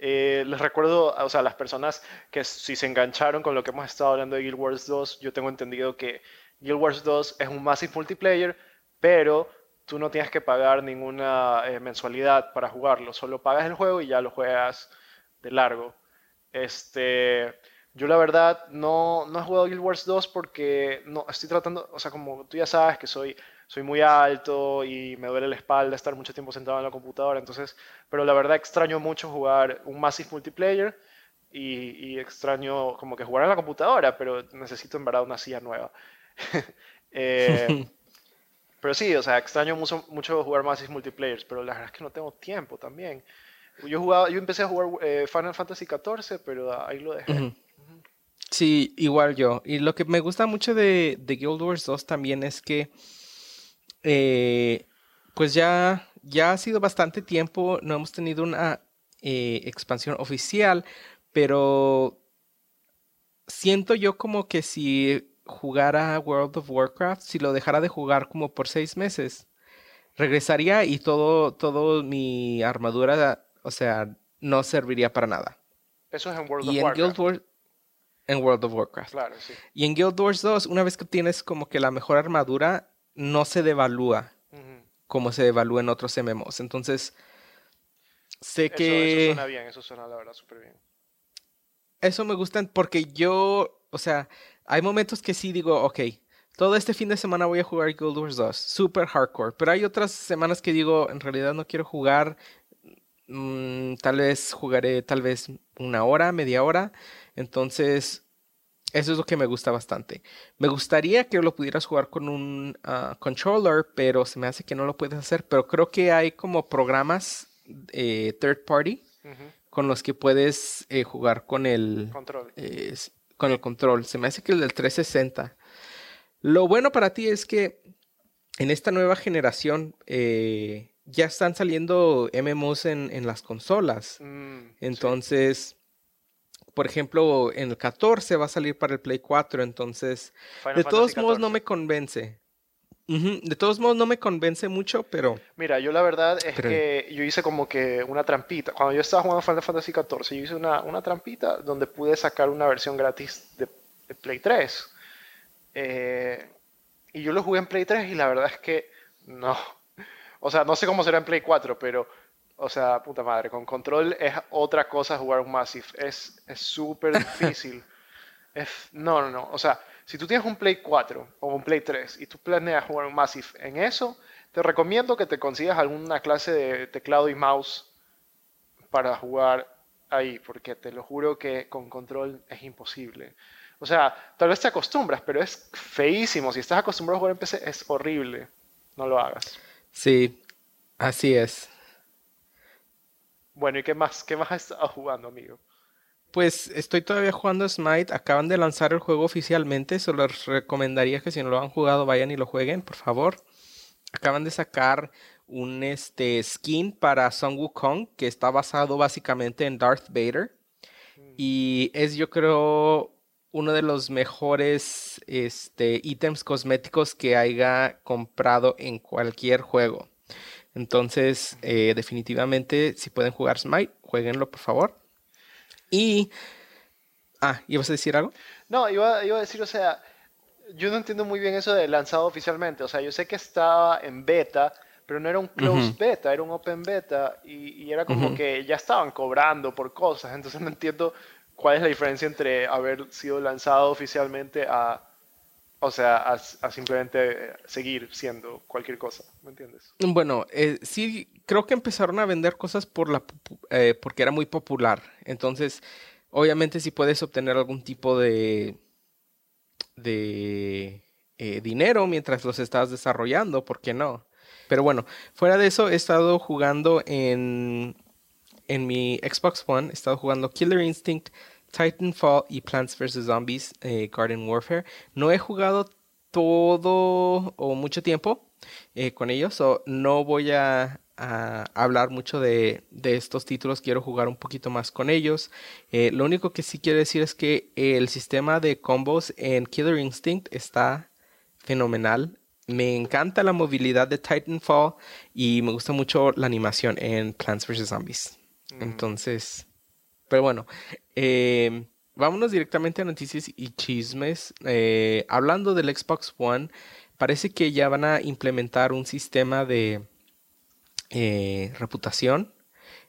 eh, les recuerdo o sea las personas que si se engancharon con lo que hemos estado hablando de Guild Wars 2 yo tengo entendido que Guild Wars 2 es un massive multiplayer pero tú no tienes que pagar ninguna eh, mensualidad para jugarlo, solo pagas el juego y ya lo juegas de largo. Este, yo la verdad no, no he jugado Guild Wars 2 porque no estoy tratando, o sea, como tú ya sabes que soy, soy muy alto y me duele la espalda estar mucho tiempo sentado en la computadora, entonces, pero la verdad extraño mucho jugar un Massive Multiplayer y, extraño como que jugar en la computadora, pero necesito en verdad una silla nueva. eh, Pero sí, o sea, extraño mucho, mucho jugar Massive Multiplayers, pero la verdad es que no tengo tiempo también. Yo, jugaba, yo empecé a jugar eh, Final Fantasy XIV, pero ahí lo dejé. Sí, igual yo. Y lo que me gusta mucho de, de Guild Wars 2 también es que, eh, pues ya, ya ha sido bastante tiempo, no hemos tenido una eh, expansión oficial, pero siento yo como que si jugara World of Warcraft, si lo dejara de jugar como por seis meses, regresaría y todo, todo mi armadura, o sea, no serviría para nada. Eso es en World Y of en Warcraft. Guild en World of Warcraft. Claro, sí. Y en Guild Wars 2, una vez que obtienes como que la mejor armadura, no se devalúa como se devalúa en otros MMOs. Entonces, sé Eso, que eso suena bien, eso suena la verdad súper bien. eso me gusta porque yo, o sea, hay momentos que sí digo, ok, todo este fin de semana voy a jugar Guild Wars 2, super hardcore, pero hay otras semanas que digo, en realidad no quiero jugar, mm, tal vez jugaré tal vez una hora, media hora, entonces eso es lo que me gusta bastante. Me gustaría que lo pudieras jugar con un ah, controller, pero se me hace que no lo puedes hacer, pero creo que hay como programas eh, third party con los que puedes eh, jugar con el, Control. eh, con el control. Se me hace que el del 360. Lo bueno para ti es que en esta nueva generación eh, ya están saliendo MMOs en, en las consolas. Mm, sí. Entonces, por ejemplo, en el 14 va a salir para el Play 4. Entonces, Final de todos modos no 14. me convence. De todos modos no me convence mucho, pero... Mira, yo la verdad es Pero- que yo hice como que una trampita. Cuando yo estaba jugando Final Fantasy XIV, yo hice una, una trampita donde pude sacar una versión gratis de, de Play 3. Eh, y yo lo jugué en Play 3 y la verdad es que no. O sea, no sé cómo será en Play 4, pero, o sea, puta madre, con control es otra cosa jugar un Massive. Es es súper difícil. Es, no, no, no. O sea, si tú tienes un Play 4 o un Play 3 y tú planeas jugar un Massive en eso, te recomiendo que te consigas alguna clase de teclado y mouse para jugar ahí, porque te lo juro que con control es imposible. O sea, tal vez te acostumbras, pero es feísimo. Si estás acostumbrado a jugar en PC, es horrible. No lo hagas. Sí, así es. Bueno, ¿y qué más? ¿Qué más has estado jugando, amigo? Pues estoy todavía jugando Smite. Acaban de lanzar el juego oficialmente. Se los recomendaría que si no lo han jugado vayan y lo jueguen, por favor. Acaban de sacar un este, skin para Son Wukong que está basado básicamente en Darth Vader. Y es yo creo uno de los mejores este, ítems cosméticos que haya comprado en cualquier juego. Entonces, eh, definitivamente, si pueden jugar Smite, jueguenlo por favor. Y... Ah, ¿ibas a decir algo? No, iba, iba a decir, o sea, yo no entiendo muy bien eso de lanzado oficialmente. O sea, yo sé que estaba en beta, pero no era un closed beta, era un open beta y, y era como que ya estaban cobrando por cosas. Entonces no entiendo cuál es la diferencia entre haber sido lanzado oficialmente a, o sea, a, a simplemente seguir siendo cualquier cosa. ¿Me entiendes? Bueno, eh, sí, creo que empezaron a vender cosas por la, eh, porque era muy popular. Entonces, obviamente si puedes obtener algún tipo de, de eh, dinero mientras los estás desarrollando, ¿por qué no? Pero bueno, fuera de eso, he estado jugando en, en mi Xbox One, he estado jugando Killer Instinct, Titanfall y Plants vs. Zombies eh, Garden Warfare. No he jugado todo o mucho tiempo eh, con ellos, o no voy a, a hablar mucho de, de estos títulos, quiero jugar un poquito más con ellos. Eh, lo único que sí quiero decir es que el sistema de combos en Killer Instinct está fenomenal. Me encanta la movilidad de Titanfall y me gusta mucho la animación en Plants vs. Zombies. Mm. Entonces, pero bueno, eh, vámonos directamente a noticias y chismes. Eh, hablando del Xbox One, parece que ya van a implementar un sistema de eh, reputación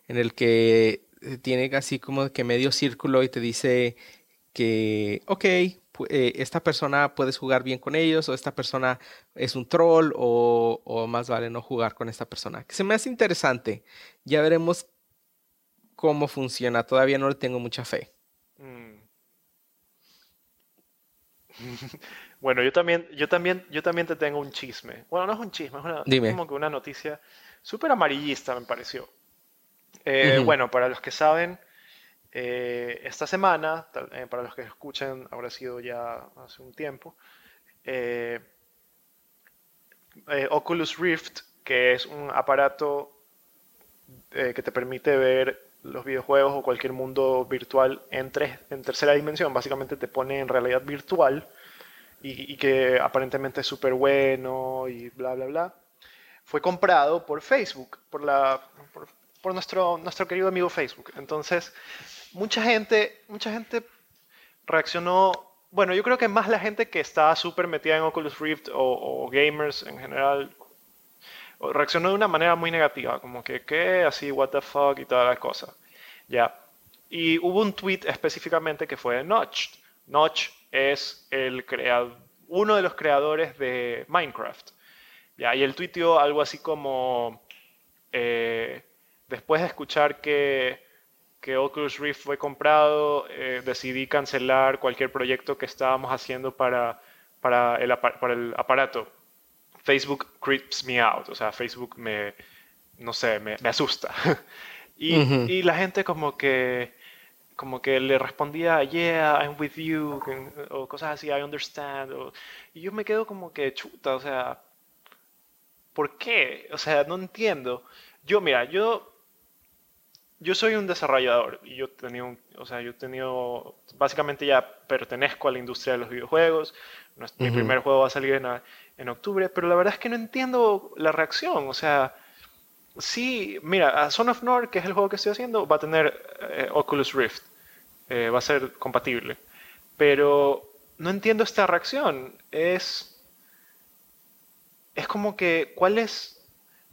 en el que eh, tiene así como que medio círculo y te dice que, ok, esta persona puedes jugar bien con ellos o esta persona es un troll o, o más vale no jugar con esta persona. Que se me hace interesante. Ya veremos cómo funciona. Todavía no le tengo mucha fe. Mm. Bueno, yo también, yo también, yo también te tengo un chisme. Bueno, no es un chisme, es una- Dime. como que una noticia súper amarillista me pareció. Eh. Bueno, para los que saben, eh, esta semana, eh, para los que escuchen, habrá sido ya hace un tiempo, Oculus Rift, que es un aparato que te permite ver los videojuegos o cualquier mundo virtual en, en tercera dimensión, básicamente te pone en realidad virtual y, que aparentemente es súper bueno y bla, bla, bla, fue comprado por Facebook, por, la, por, nuestro, nuestro querido amigo Facebook. Entonces, mucha gente, mucha gente reaccionó, bueno, yo creo que más la gente que está súper metida en Oculus Rift o gamers en general reaccionó de una manera muy negativa, como que, ¿qué? Así, what the fuck y toda la cosa. Ya. Y hubo un tweet específicamente que fue de Notch. Notch es uno de los creadores de Minecraft. Ya, y él tuiteó algo así como, eh, después de escuchar que, que, Oculus Rift fue comprado, eh, decidí cancelar cualquier proyecto que estábamos haciendo para, para el aparato Facebook creeps me out, o sea, Facebook me, no sé, me, asusta. y, la gente como que, como que le respondía, yeah, I'm with you, o cosas así, I understand. y yo me quedo como que chuta, o sea, ¿por qué? O sea, no entiendo. Yo, mira, yo yo soy un desarrollador y yo he tenido, o sea, yo he tenido, básicamente ya pertenezco a la industria de los videojuegos. Mi primer juego va a salir en, en octubre, pero la verdad es que no entiendo la reacción. O sea, sí, mira, Son of North, que es el juego que estoy haciendo, va a tener eh, Oculus Rift, eh, va a ser compatible. Pero no entiendo esta reacción. Es, es como que, ¿cuál es,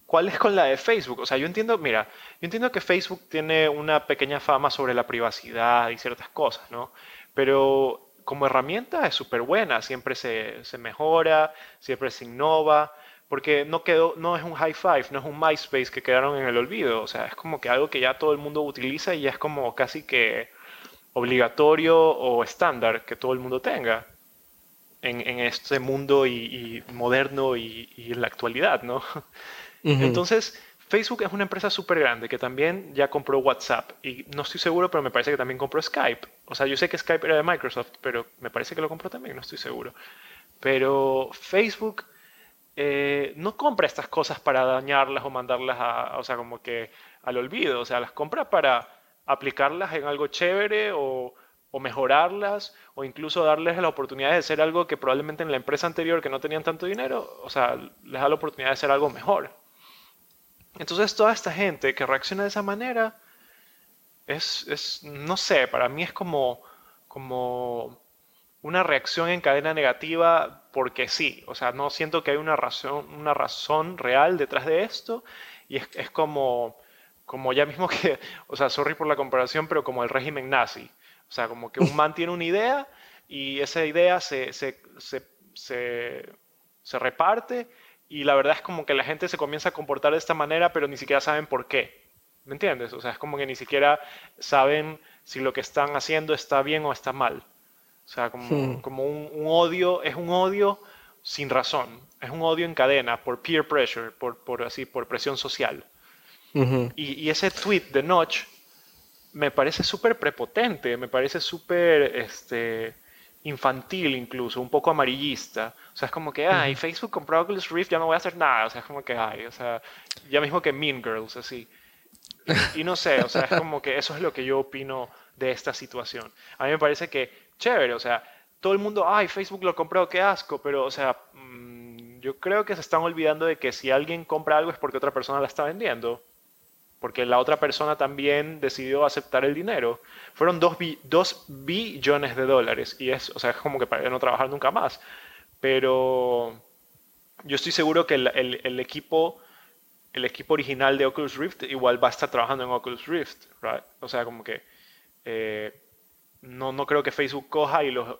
¿cuál es con la de Facebook? O sea, yo entiendo, mira, yo entiendo que Facebook tiene una pequeña fama sobre la privacidad y ciertas cosas, ¿no? Pero como herramienta es súper buena, siempre se, se, mejora, siempre se innova, porque no, quedó, no es un high five, no es un MySpace que quedaron en el olvido, o sea, es como que algo que ya todo el mundo utiliza y ya es como casi que obligatorio o estándar que todo el mundo tenga en, en este mundo y, moderno y, y, en la actualidad, ¿no? Entonces, Facebook es una empresa súper grande que también ya compró WhatsApp y no estoy seguro, pero me parece que también compró Skype. O sea, yo sé que Skype era de Microsoft, pero me parece que lo compró también, no estoy seguro. Pero Facebook eh, no compra estas cosas para dañarlas o mandarlas a, o sea, como que al olvido. O sea, las compra para aplicarlas en algo chévere o, mejorarlas o incluso darles la oportunidad de hacer algo que probablemente en la empresa anterior que no tenían tanto dinero, o sea, les da la oportunidad de hacer algo mejor. Entonces toda esta gente que reacciona de esa manera es, no sé, para mí es como, como una reacción en cadena negativa porque sí, o sea, no siento que hay una razón, una razón real detrás de esto y es, como, como ya mismo que, o sea, sorry por la comparación, pero como el régimen nazi, o sea, como que un man tiene una idea y esa idea se, se, se reparte y la verdad es como que la gente se comienza a comportar de esta manera, pero ni siquiera saben por qué. ¿Me entiendes? O sea, es como que ni siquiera saben si lo que están haciendo está bien o está mal. O sea, como, hmm. como un, odio, es un odio sin razón. Es un odio en cadena, por peer pressure, por, por así, por presión social. y, y, ese tweet de Notch me parece súper prepotente, me parece súper, este, infantil incluso, un poco amarillista. O sea, es como que, ay, Facebook compró Oculus Rift, ya no voy a hacer nada. O sea, es como que, ay, o sea, ya mismo que Mean Girls, así. Y, no sé, o sea, es como que eso es lo que yo opino de esta situación. A mí me parece que, chévere, o sea, todo el mundo, ay, Facebook lo compró, qué asco, pero, o sea, mm, yo creo que se están olvidando de que si alguien compra algo es porque otra persona la está vendiendo porque la otra persona también decidió aceptar el dinero. Fueron dos, billones de dólares y es, o sea, es como que para no trabajar nunca más. Pero yo estoy seguro que el, equipo, el equipo original de Oculus Rift igual va a estar trabajando en Oculus Rift, right? O sea, como que eh, no, no creo que Facebook coja y, los,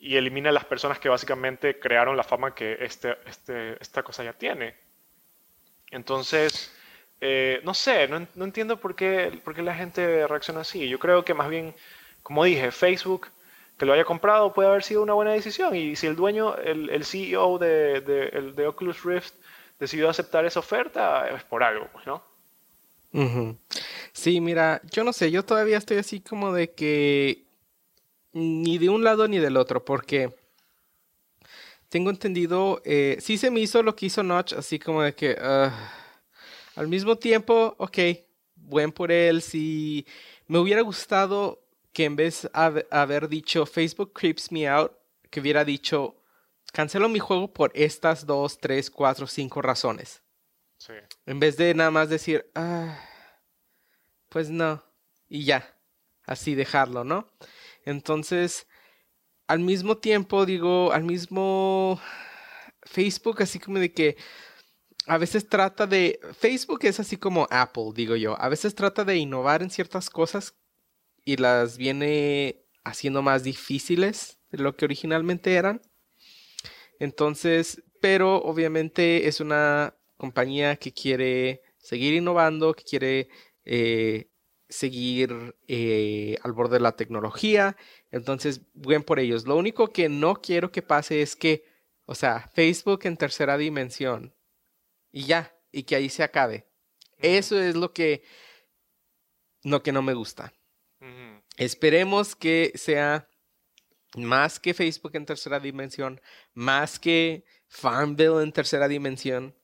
elimine a las personas que básicamente crearon la fama que este, este, esta cosa ya tiene. Entonces eh, no sé, no, entiendo por qué, por qué la gente reacciona así. Yo creo que más bien, como dije, Facebook que lo haya comprado puede haber sido una buena decisión. Y si el dueño, el, el CEO de, de, de, Oculus Rift decidió aceptar esa oferta, es por algo, pues, ¿no? Sí, mira, yo no sé, yo todavía estoy así como de que ni de un lado ni del otro, porque tengo entendido, eh, sí se me hizo lo que hizo Notch, así como de que ah, al mismo tiempo, ok, buen por él, si me hubiera gustado que en vez de haber dicho Facebook creeps me out, que hubiera dicho cancelo mi juego por estas dos, tres, cuatro, cinco razones. Sí. En vez de nada más decir, ah, pues no, y ya, así dejarlo, ¿no? Entonces, al mismo tiempo, digo, al mismo Facebook, así como de que a veces trata de, Facebook es así como Apple, digo yo, a veces trata de innovar en ciertas cosas y las viene haciendo más difíciles de lo que originalmente eran. Entonces, pero obviamente es una compañía que quiere seguir innovando, que quiere eh, seguir eh, al borde de la tecnología. Entonces, bien por ellos. Lo único que no quiero que pase es que, o sea, Facebook en tercera dimensión y ya, y que ahí se acabe. Eso es lo que, lo que no me gusta. Esperemos que sea más que Facebook en tercera dimensión, más que Farmville en tercera dimensión,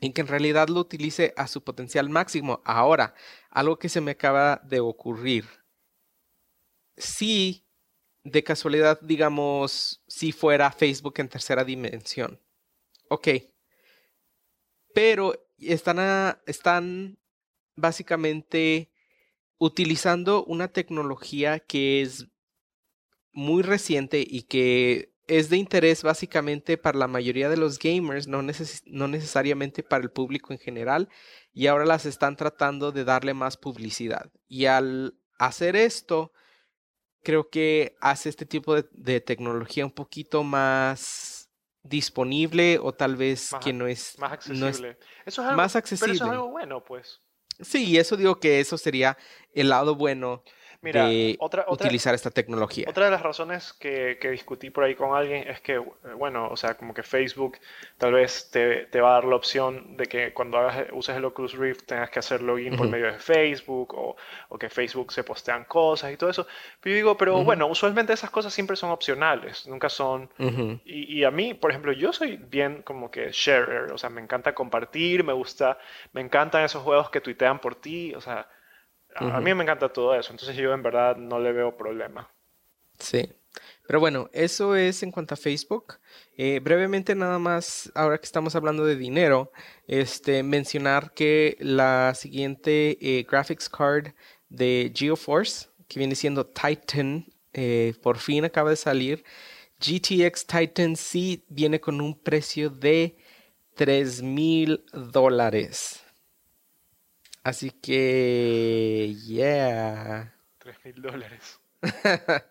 y que en realidad lo utilice a su potencial máximo. Ahora, algo que se me acaba de ocurrir. Si de casualidad, digamos, si fuera Facebook en tercera dimensión. Ok. Pero están, están básicamente utilizando una tecnología que es muy reciente y que es de interés básicamente para la mayoría de los gamers, no, no, necesariamente para el público en general, y ahora las están tratando de darle más publicidad. Y al hacer esto, creo que hace este tipo de, tecnología un poquito más disponible o tal vez que no es más accesible. eso es algo, más accesible. Pero eso es algo bueno, pues. Sí, eso digo que eso sería el lado bueno Mira, de otra, utilizar esta tecnología. Otra de las razones que, que, discutí por ahí con alguien es que, bueno, o sea, como que Facebook tal vez te, te va a dar la opción de que cuando hagas, uses el Oculus Rift tengas que hacer login por medio de Facebook o, o, que Facebook se postean cosas y todo eso. Pero yo digo, pero bueno, usualmente esas cosas siempre son opcionales, nunca son... y, y, a mí, por ejemplo, yo soy bien como que sharer, o sea, me encanta compartir, me gusta, me encantan esos juegos que tuitean por ti, o sea a, mí me encanta todo eso, entonces yo en verdad no le veo problema. Sí. Pero bueno, eso es en cuanto a Facebook. Eh, brevemente nada más, ahora que estamos hablando de dinero, este, mencionar que la siguiente eh, graphics card de GeoForce, que viene siendo Titan, eh, por fin acaba de salir. GTX Titan C viene con un precio de 3 mil dólares. Así que, yeah. 3 mil dólares.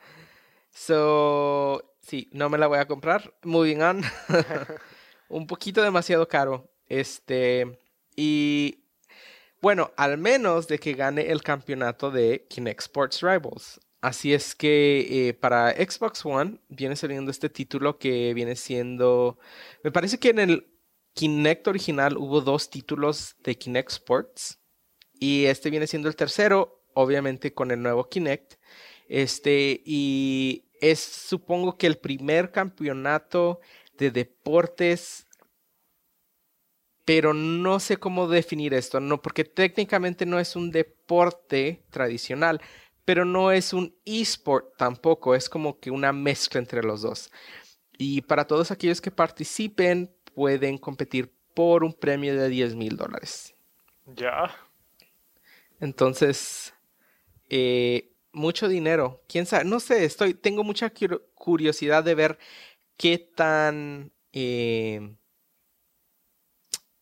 so, sí, no me la voy a comprar. Moving on. Un poquito demasiado caro. Este, y bueno, al menos de que gane el campeonato de Kinect Sports Rivals. Así es que eh, para Xbox One viene saliendo este título que viene siendo. Me parece que en el Kinect original hubo dos títulos de Kinect Sports. Y este viene siendo el tercero, obviamente con el nuevo Kinect. Este, y es supongo que el primer campeonato de deportes, pero no sé cómo definir esto, no, porque técnicamente no es un deporte tradicional, pero no es un esport tampoco, es como que una mezcla entre los dos. Y para todos aquellos que participen, pueden competir por un premio de 10 mil dólares. Ya. Entonces, eh, mucho dinero. ¿Quién sabe? No sé, estoy, tengo mucha curiosidad de ver qué tan eh,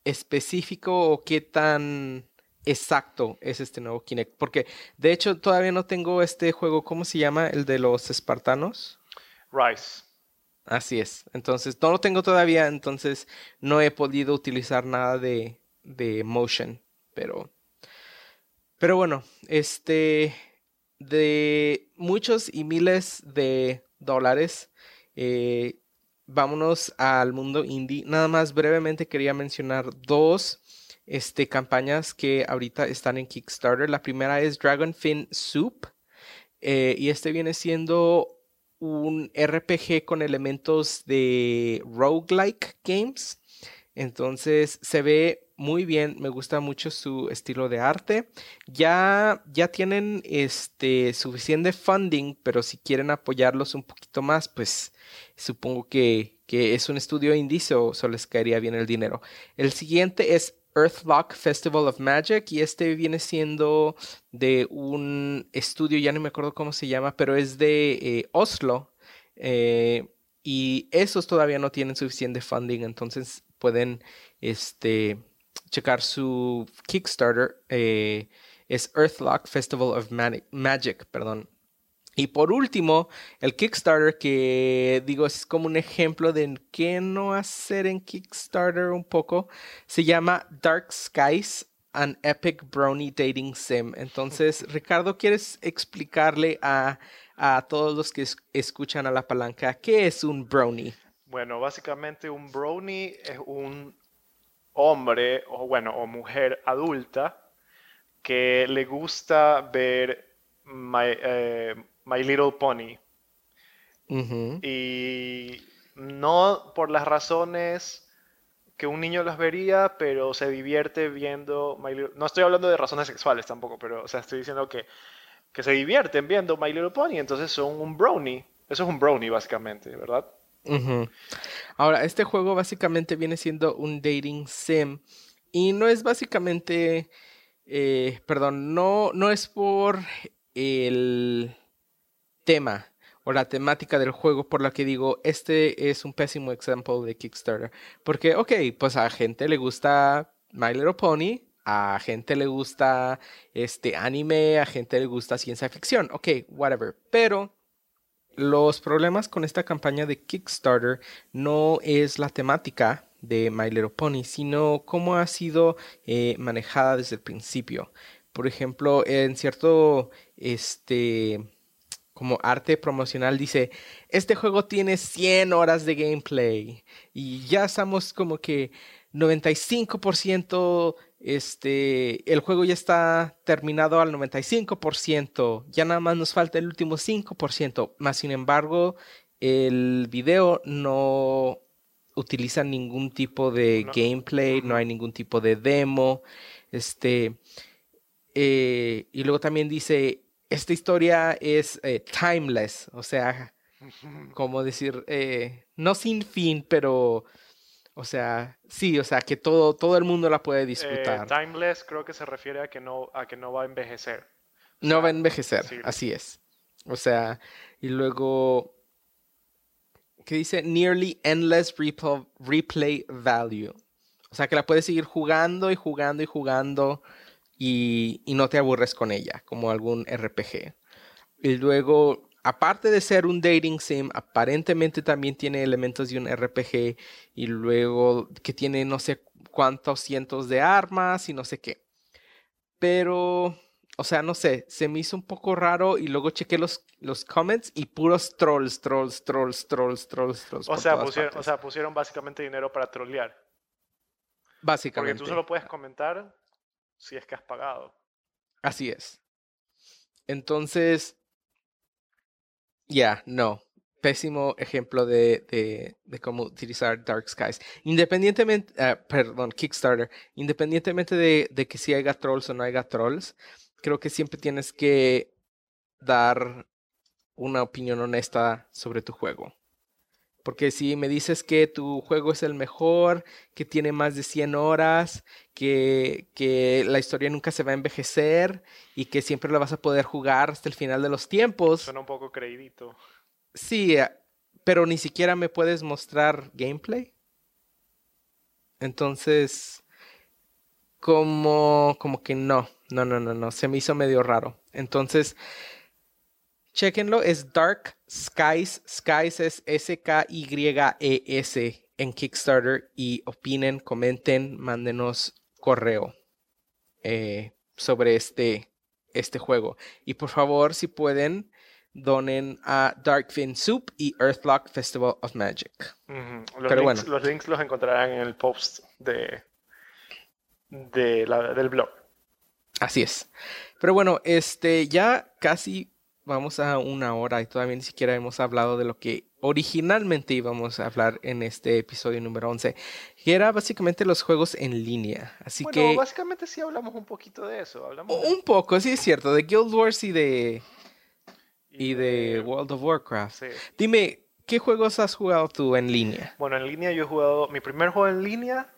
específico o qué tan exacto es este nuevo Kinect. Porque de hecho todavía no tengo este juego, ¿cómo se llama? El de los espartanos. Rise. Así es. Entonces, no lo tengo todavía, entonces no he podido utilizar nada de, de motion. Pero pero bueno, este, de muchos y miles de dólares, eh, vámonos al mundo indie. Nada más brevemente quería mencionar dos este, campañas que ahorita están en Kickstarter. La primera es Dragonfin Soup. Eh, y este viene siendo un RPG con elementos de roguelike games. Entonces se ve muy bien, me gusta mucho su estilo de arte. Ya, ya tienen este suficiente funding, pero si quieren apoyarlos un poquito más, pues supongo que, que es un estudio indie, o so les caería bien el dinero. El siguiente es Earthlock Festival of Magic y este viene siendo de un estudio, ya no me acuerdo cómo se llama, pero es de eh, Oslo. Eh, y esos todavía no tienen suficiente funding, entonces pueden este, checar su Kickstarter. Eh, es Earthlock Festival of Magic, perdón. Y por último, el Kickstarter, que digo es como un ejemplo de qué no hacer en Kickstarter un poco, se llama Dark Skies, an Epic Brony Dating Sim. Entonces, Ricardo, ¿quieres explicarle a, todos los que escuchan a la palanca qué es un brony? Bueno, básicamente un brony es un hombre o bueno, o mujer adulta que le gusta ver eh, My Little Pony. Y no por las razones que un niño las vería, pero se divierte viendo My Little... No estoy hablando de razones sexuales tampoco, pero o sea, estoy diciendo que, que se divierten viendo My Little Pony, entonces son un brownie. Eso es un brownie básicamente, ¿verdad? Ahora, este juego básicamente viene siendo un dating sim y no es básicamente, eh, perdón, no, no es por el tema o la temática del juego por la que digo, este es un pésimo ejemplo de Kickstarter. Porque, ok, pues a gente le gusta My Little Pony, a gente le gusta este anime, a gente le gusta ciencia ficción, ok, whatever. Pero los problemas con esta campaña de Kickstarter no es la temática de My Little Pony, sino cómo ha sido eh, manejada desde el principio. Por ejemplo, en cierto este como arte promocional dice, este juego tiene 100 horas de gameplay y ya estamos como que 95%, este, el juego ya está terminado al 95%, ya nada más nos falta el último 5%, más sin embargo, el video no utiliza ningún tipo de gameplay, no hay ningún tipo de demo, este, eh, y luego también dice, esta historia es eh, timeless, o sea, como decir, eh, no sin fin, pero, o sea, sí, o sea, que todo, todo el mundo la puede disfrutar. timeless creo que se refiere a que no, a que no va a envejecer. no va a envejecer, así es. O sea, y luego, ¿qué dice? Nearly endless replay value. O sea, que la puedes seguir jugando y jugando y jugando y, no te aburres con ella, como algún RPG. Y luego, aparte de ser un dating sim, aparentemente también tiene elementos de un RPG y luego que tiene no sé cuántos cientos de armas y no sé qué. Pero, o sea, no sé, se me hizo un poco raro y luego chequé los, los comments y puros trolls, trolls, trolls, trolls, trolls, trolls. O, sea, pusieron, o sea, pusieron básicamente dinero para trollear. Básicamente. Porque tú solo puedes comentar si es que has pagado. Así es. Entonces, ya, no. Pésimo ejemplo de, de, cómo utilizar Dark Skies. Independientemente, ah, perdón, Kickstarter, independientemente de, de que si haya trolls o no haya trolls, creo que siempre tienes que dar una opinión honesta sobre tu juego. Porque si me dices que tu juego es el mejor, que tiene más de 100 horas, que, que, la historia nunca se va a envejecer y que siempre la vas a poder jugar hasta el final de los tiempos. Suena un poco creidito. Sí, eh, pero ni siquiera me puedes mostrar gameplay. Entonces, como, como que no, no, no, no, no, se me hizo medio raro. Entonces, Chequenlo, es Dark Skies. Skies es S-K-Y-E-S en Kickstarter. Y opinen, comenten, mándenos correo eh, sobre este, este juego. Y por favor, si pueden, donen a Darkfin Soup y Earthlock Festival of Magic. los, links, los links los encontrarán en el post de, de la, del blog. Así es. Pero bueno, este ya casi vamos a una hora y todavía ni siquiera hemos hablado de lo que originalmente íbamos a hablar en este episodio número 11, que era básicamente los juegos en línea. Así bueno, que... básicamente sí hablamos un poquito de eso. Hablamos Un poco, sí es cierto, de Guild Wars y de... Y, de, World of Warcraft. Dime, ¿qué juegos has jugado tú en línea? Bueno, en línea yo he jugado... Mi primer juego en línea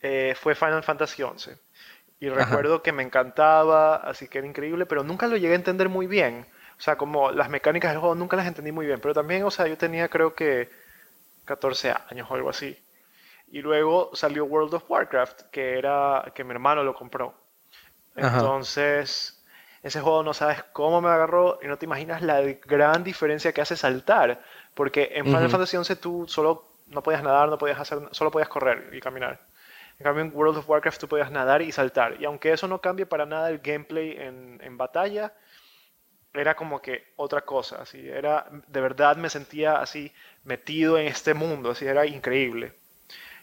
eh, fue Final Fantasy XI. Y recuerdo que me encantaba, así que era increíble, pero nunca lo llegué a entender muy bien. O sea, como las mecánicas del juego nunca las entendí muy bien. Pero también, o sea, yo tenía creo que 14 años o algo así. Y luego salió World of Warcraft, que era que mi hermano lo compró. Entonces, ese juego no sabes cómo me agarró y no te imaginas la gran diferencia que hace saltar. Porque en Final Fantasy XI tú solo no podías nadar, no podías hacer, solo podías correr y caminar. En cambio, en World of Warcraft tú podías nadar y saltar. Y aunque eso no cambie para nada el gameplay en, en batalla, era como que otra cosa. Así, era, de verdad me sentía así metido en este mundo. Así, era increíble.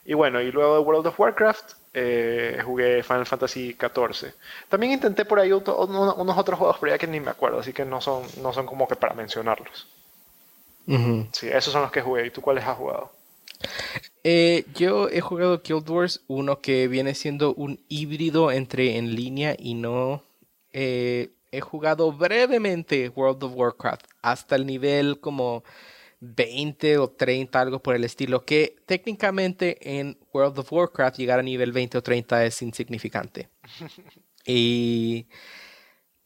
Y bueno, y luego de World of Warcraft eh, jugué Final Fantasy XIV. También intenté por ahí unos otros juegos, pero ya que ni me acuerdo, así que no son, no son como que para mencionarlos. Sí, esos son los que jugué. ¿Y tú cuáles has jugado? Eh, yo he jugado Guild Wars, uno que viene siendo un híbrido entre en línea y no. Eh, he jugado brevemente World of Warcraft hasta el nivel como 20 o 30, algo por el estilo, que técnicamente en World of Warcraft llegar a nivel 20 o 30 es insignificante. y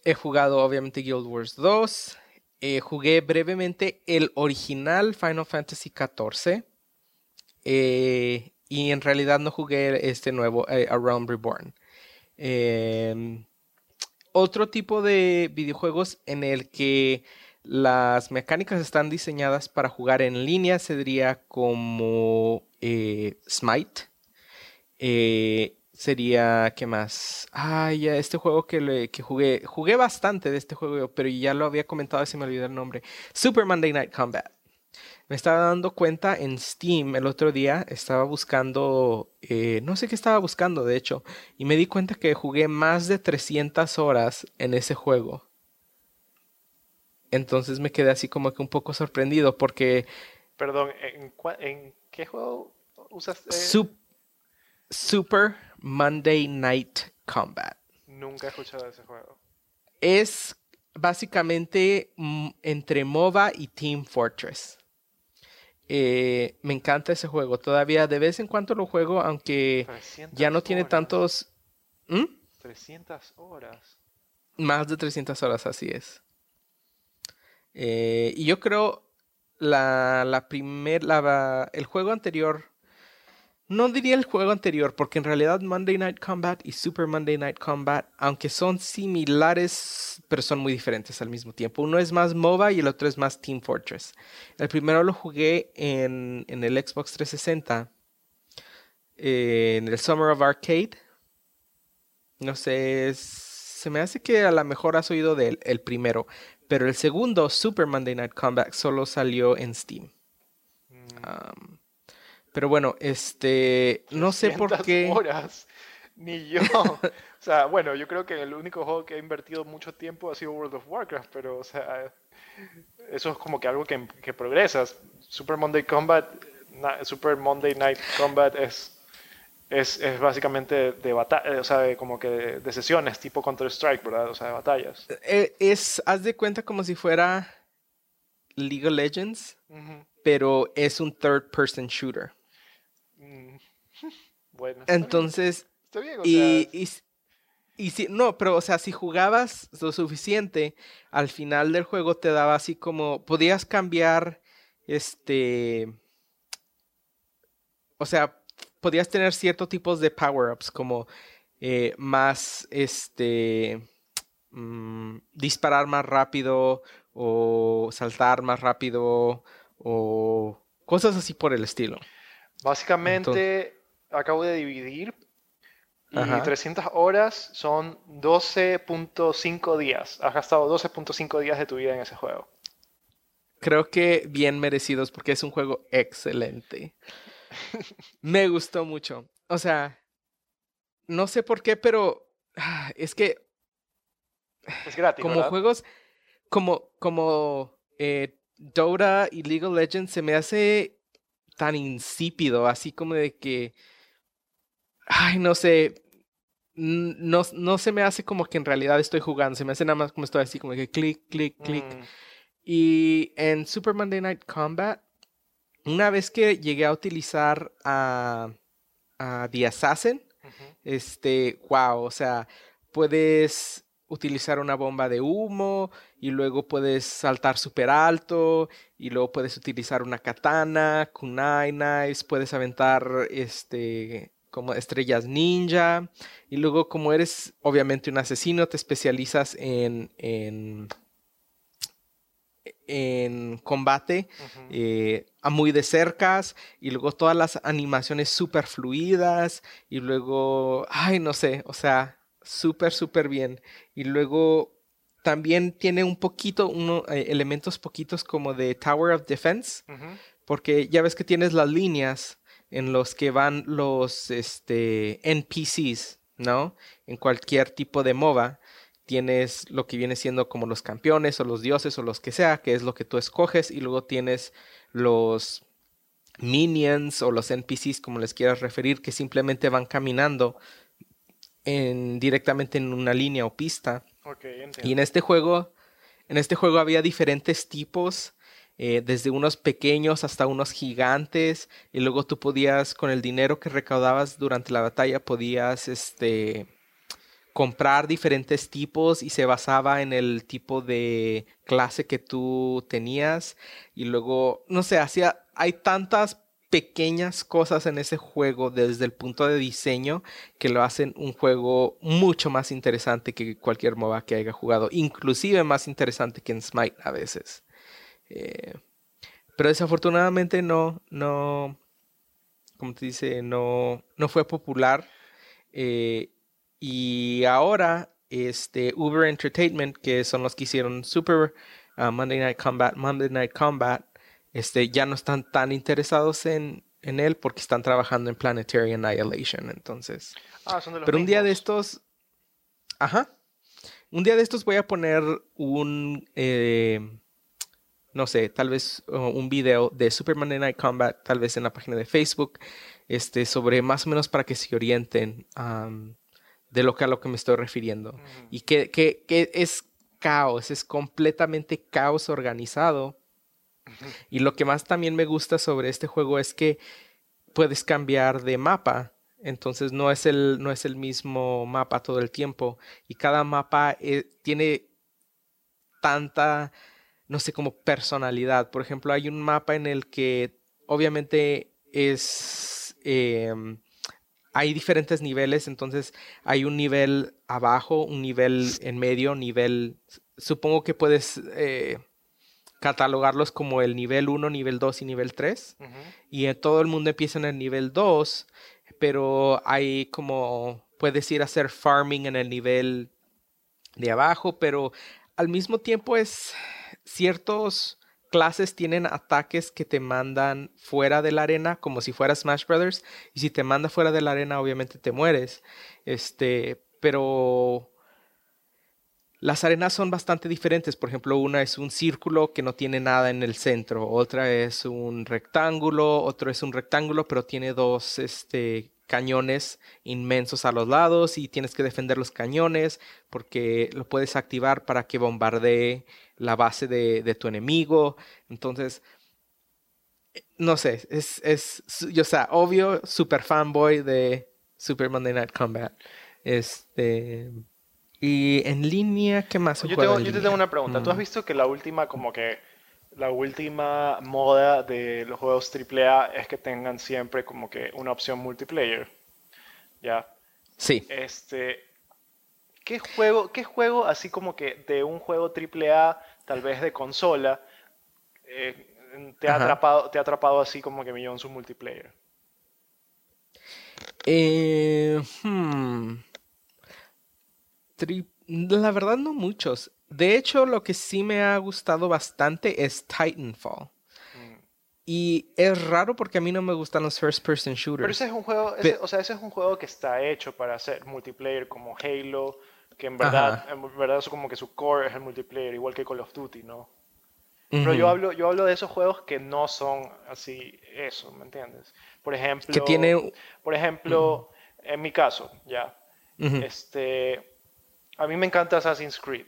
he jugado obviamente Guild Wars 2, eh, jugué brevemente el original Final Fantasy XIV eh, y en realidad no jugué este nuevo, eh, Around Reborn. Em, otro tipo de videojuegos en el que las mecánicas están diseñadas para jugar en línea sería como eh, Smite. sería, ¿qué más? Ah, ya, este juego que, le, que jugué. Jugué bastante de este juego, pero ya lo había comentado y se me olvidó el nombre. Super Monday Night Combat. Me estaba dando cuenta en Steam el otro día, estaba buscando, eh, no sé qué estaba buscando de hecho, y me di cuenta que jugué más de 300 horas en ese juego. Entonces me quedé así como que un poco sorprendido porque... Perdón, ¿en, qué juego usaste? Super Monday Night Combat. Nunca he escuchado ese juego. Es básicamente mm, entre MOBA y Team Fortress. Eh, me encanta ese juego. Todavía de vez en cuando lo juego, aunque ya no tiene tantos... 300 ¿Mm? horas. Más de 300 horas, así es. Eh, y yo creo la, la primer, la, el juego anterior no diría el juego anterior, porque en realidad Monday Night Combat y Super Monday Night Combat, aunque son similares, pero son muy diferentes al mismo tiempo. Uno es más MOBA y el otro es más Team Fortress. El primero lo jugué en, en el Xbox 360, eh, en el Summer of Arcade. No sé, se me hace que a lo mejor has oído del el primero, pero el segundo, Super Monday Night Combat, solo salió en Steam. Mm. Pero bueno, este, no sé por qué. horas, ni yo. o sea, bueno, yo creo que el único juego que ha invertido mucho tiempo ha sido World of Warcraft, pero, o sea, eso es como que algo que, que progresas. Super Monday Combat, Super Monday Night Combat es, es, es básicamente de batalla, o sea, como que de, sesiones, tipo Counter-Strike, ¿verdad? O sea, de batallas. Eh, es, haz de cuenta como si fuera League of Legends, pero es un third-person shooter. Bueno. Entonces, y, y, si, no, pero o sea, si jugabas lo suficiente, al final del juego te daba así como, podías cambiar, este, o sea, podías tener ciertos tipos de power-ups, como eh, más, este, mm, disparar más rápido o saltar más rápido o cosas así por el estilo. Básicamente, acabo de dividir y 300 horas son 12.5 días. Has gastado 12.5 días de tu vida en ese juego. Creo que bien merecidos porque es un juego excelente. Me gustó mucho. O sea, no sé por qué, pero ah, es que Es gratis, como ¿verdad? juegos como como eh, Dota y League of Legends se me hace tan insípido, así como de que ay, no sé, no, no se me hace como que en realidad estoy jugando, se me hace nada más como estoy así como que clic, clic, clic. Mm, Y en Super Monday Night Combat, una vez que llegué a utilizar a, a The Assassin, este, wow, o sea, puedes utilizar una bomba de humo y luego puedes saltar súper alto y luego puedes utilizar una katana, kunai knives, puedes aventar este como estrellas ninja y luego como eres obviamente un asesino te especializas en en en combate eh, a muy de cercas y luego todas las animaciones súper fluidas y luego, ay, no sé, o sea, súper, súper bien. Y luego también tiene un poquito, uno, eh, elementos poquitos como de Tower of Defense, porque ya ves que tienes las líneas en los que van los este, NPCs, ¿no? En cualquier tipo de MOBA tienes lo que viene siendo como los campeones o los dioses o los que sea, que es lo que tú escoges, y luego tienes los minions o los NPCs, como les quieras referir, que simplemente van caminando en, directamente en una línea o pista. Y en este juego, en este juego había diferentes tipos, eh, desde unos pequeños hasta unos gigantes, y luego tú podías, con el dinero que recaudabas durante la batalla, podías, este, comprar diferentes tipos y se basaba en el tipo de clase que tú tenías. Y luego, no sé, hacía, hay tantas pequeñas cosas en ese juego desde el punto de diseño que lo hacen un juego mucho más interesante que cualquier MOBA que haya jugado, inclusive más interesante que en Smite a veces. Eh, pero desafortunadamente no, no, como te dice, no, no fue popular. Eh, y ahora, este, Uber Entertainment, que son los que hicieron Super uh, Monday Night Combat, Monday Night Combat, este, ya no están tan interesados en, en él porque están trabajando en Planetary Annihilation. Entonces, Ah, son de los pero un día de estos, ajá, un día de estos voy a poner un, eh, no sé, tal vez uh, un video de Super Monday Night Combat, tal vez en la página de Facebook, este, sobre más o menos para que se orienten de lo que a lo que me estoy refiriendo. Y que, que, que es caos, es completamente caos organizado. Y lo que más también me gusta sobre este juego es que puedes cambiar de mapa. Entonces no es el, no es el mismo mapa todo el tiempo. Y cada mapa eh, tiene tanta, no sé, como personalidad. Por ejemplo, hay un mapa en el que obviamente es... em, hay diferentes niveles, entonces hay un nivel abajo, un nivel en medio, nivel... Supongo que puedes eh, catalogarlos como el nivel 1, nivel 2 y nivel 3 Ujú. y eh, todo el mundo empieza en el nivel 2, pero hay como puedes ir a hacer farming en el nivel de abajo, pero al mismo tiempo es ciertos clases tienen ataques que te mandan fuera de la arena como si fuera Smash Brothers y si te manda fuera de la arena obviamente te mueres. Este, pero las arenas son bastante diferentes. Por ejemplo, una es un círculo que no tiene nada en el centro, otra es un rectángulo, otro es un rectángulo, pero tiene dos este, cañones inmensos a los lados y tienes que defender los cañones porque lo puedes activar para que bombardee la base de, de tu enemigo. Entonces, no sé, es, es, yo, sea, obvio, super fanboy de Super Monday Night Combat. Este. Y en línea, ¿qué más Yo, tengo, yo te tengo una pregunta. ¿Tú has Mm. visto que la última, como que la última moda de los juegos AAA es que tengan siempre como que una opción multiplayer? ¿Ya? Sí. Este, ¿qué juego, qué juego así como que de un juego AAA, tal vez de consola, eh, te ha Ajá. atrapado, te ha atrapado así como que millón su multiplayer? Eh, hmm. La verdad, no muchos. De hecho, lo que sí me ha gustado bastante es Titanfall. Mm, Y es raro porque a mí no me gustan los first person shooters. Pero ese es un juego, o sea, ese es un juego que está hecho para hacer multiplayer como Halo, que en verdad, en verdad es como que su core es el multiplayer, igual que Call of Duty, ¿no? Pero yo hablo, yo hablo de esos juegos que no son así, eso, ¿me entiendes? Por ejemplo, que tiene... por ejemplo, en mi caso, ya, este, a mí me encanta Assassin's Creed.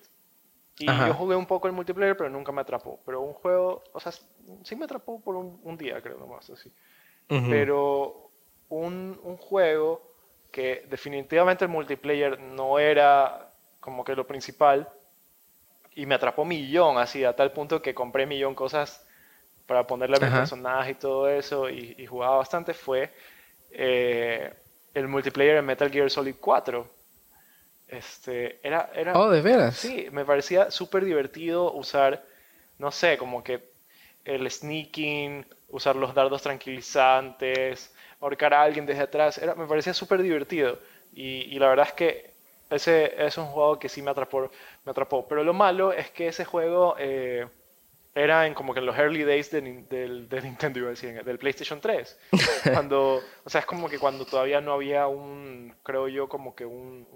Y yo jugué un poco el multiplayer, pero nunca me atrapó. Pero un juego, o sea, sí me atrapó por un, día, creo, nomás, así. Pero un, un, juego que definitivamente el multiplayer no era como que lo principal, y me atrapó millón, así, a tal punto que compré millón cosas para ponerle a mi personaje y todo eso, y, jugaba bastante, fue eh, el multiplayer en Metal Gear Solid 4. Este, era, era, oh, de veras. Sí, me parecía súper divertido usar, no sé, como que el sneaking, usar los dardos tranquilizantes, ahorcar a alguien desde atrás, era, me parecía súper divertido. Y, la verdad es que ese es un juego que sí me atrapó, me atrapó. Pero lo malo es que ese juego eh, era en como que en los early days de, del, Nintendo, iba a decir, del PlayStation 3. Cuando, o sea, es como que cuando todavía no había un, creo yo, como que un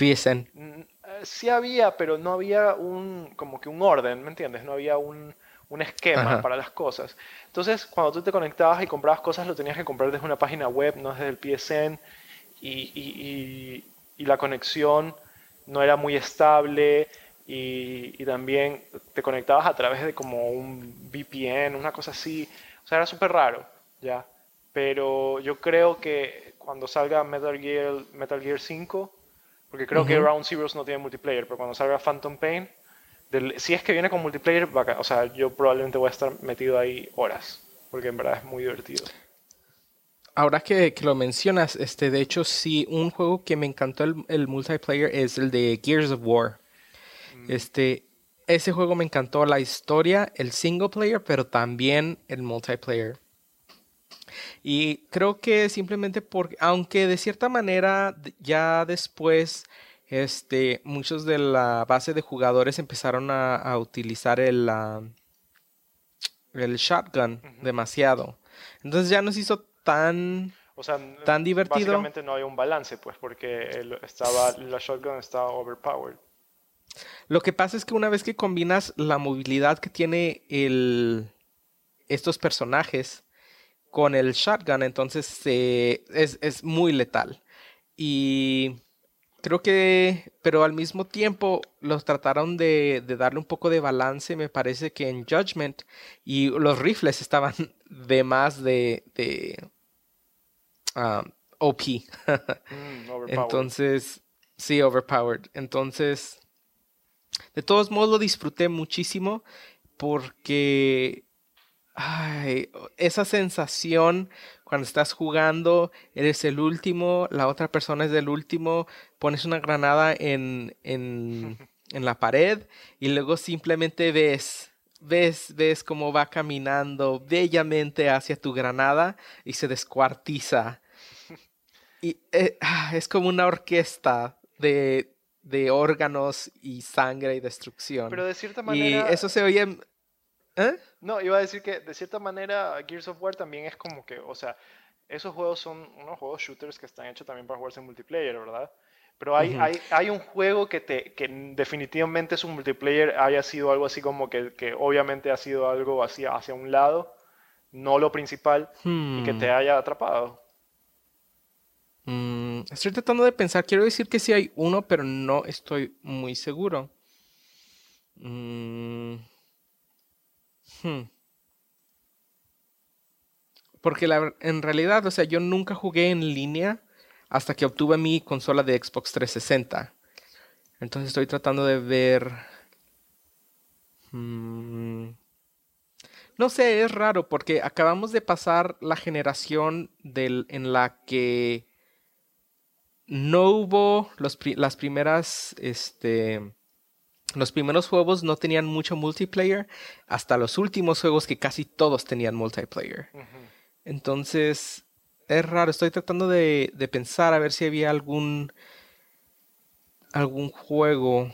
PSN. Mm, eh, sí había, pero no había un, como que un orden, ¿me entiendes? No había un, un esquema para las cosas. Entonces, cuando tú te conectabas y comprabas cosas, lo tenías que comprar desde una página web, no desde el PSN, y, y, y, la conexión no era muy estable, y, también te conectabas a través de como un VPN, una cosa así. O sea, era súper raro, ¿ya? Pero yo creo que cuando salga Metal Gear, Metal Gear 5, porque creo que Round Zeroes no tiene multiplayer, pero cuando salga Phantom Pain, si es que viene con multiplayer, o sea, yo probablemente voy a estar metido ahí horas, porque en verdad es muy divertido. Ahora que, lo mencionas, este, de hecho, sí, un juego que me encantó el, multiplayer es el de Gears of War. Mm. Este, ese juego me encantó la historia, el single player, pero también el multiplayer. Y creo que simplemente porque, aunque de cierta manera ya después, este, muchos de la base de jugadores empezaron a, utilizar el, el shotgun demasiado. Entonces ya nos hizo tan, o sea, tan divertido. Básicamente no hay un balance, pues, porque estaba, la shotgun estaba overpowered. Lo que pasa es que una vez que combinas la movilidad que tiene el, estos personajes, con el shotgun, entonces es, muy letal. Y creo que, pero al mismo tiempo los trataron de, darle un poco de balance, me parece que en Judgment, y los rifles estaban de más de, de um, OP. Mm, entonces, sí, overpowered. Entonces, de todos modos lo disfruté muchísimo porque Ay, esa sensación cuando estás jugando, eres el último, la otra persona es el último, pones una granada en, en, en la pared y luego simplemente ves, ves, ves cómo va caminando bellamente hacia tu granada y se descuartiza. Y eh, ah, es como una orquesta de, de órganos y sangre y destrucción. Pero de cierta manera... Y eso se oye ¿Eh? No, iba a decir que de cierta manera Gears of War también es como que, o sea, esos juegos son unos juegos shooters que están hechos también para jugarse en multiplayer, ¿verdad? Pero hay, hay, hay, un juego que, te, que definitivamente su multiplayer haya sido algo así como que, que obviamente ha sido algo hacia, hacia un lado, no lo principal, y que te hmm. haya atrapado. Mm, estoy tratando de pensar, quiero decir que sí hay uno, pero no estoy muy seguro. Mm. Hmm. Porque en realidad, o sea, yo nunca jugué en línea hasta que obtuve mi consola de Xbox 360. Entonces estoy tratando de ver... Hmm, no sé, es raro porque acabamos de pasar la generación en la que no hubo las primeras, este, los primeros juegos no tenían mucho multiplayer, hasta los últimos juegos que casi todos tenían multiplayer. Entonces, es raro, estoy tratando de, pensar a ver si había algún algún juego.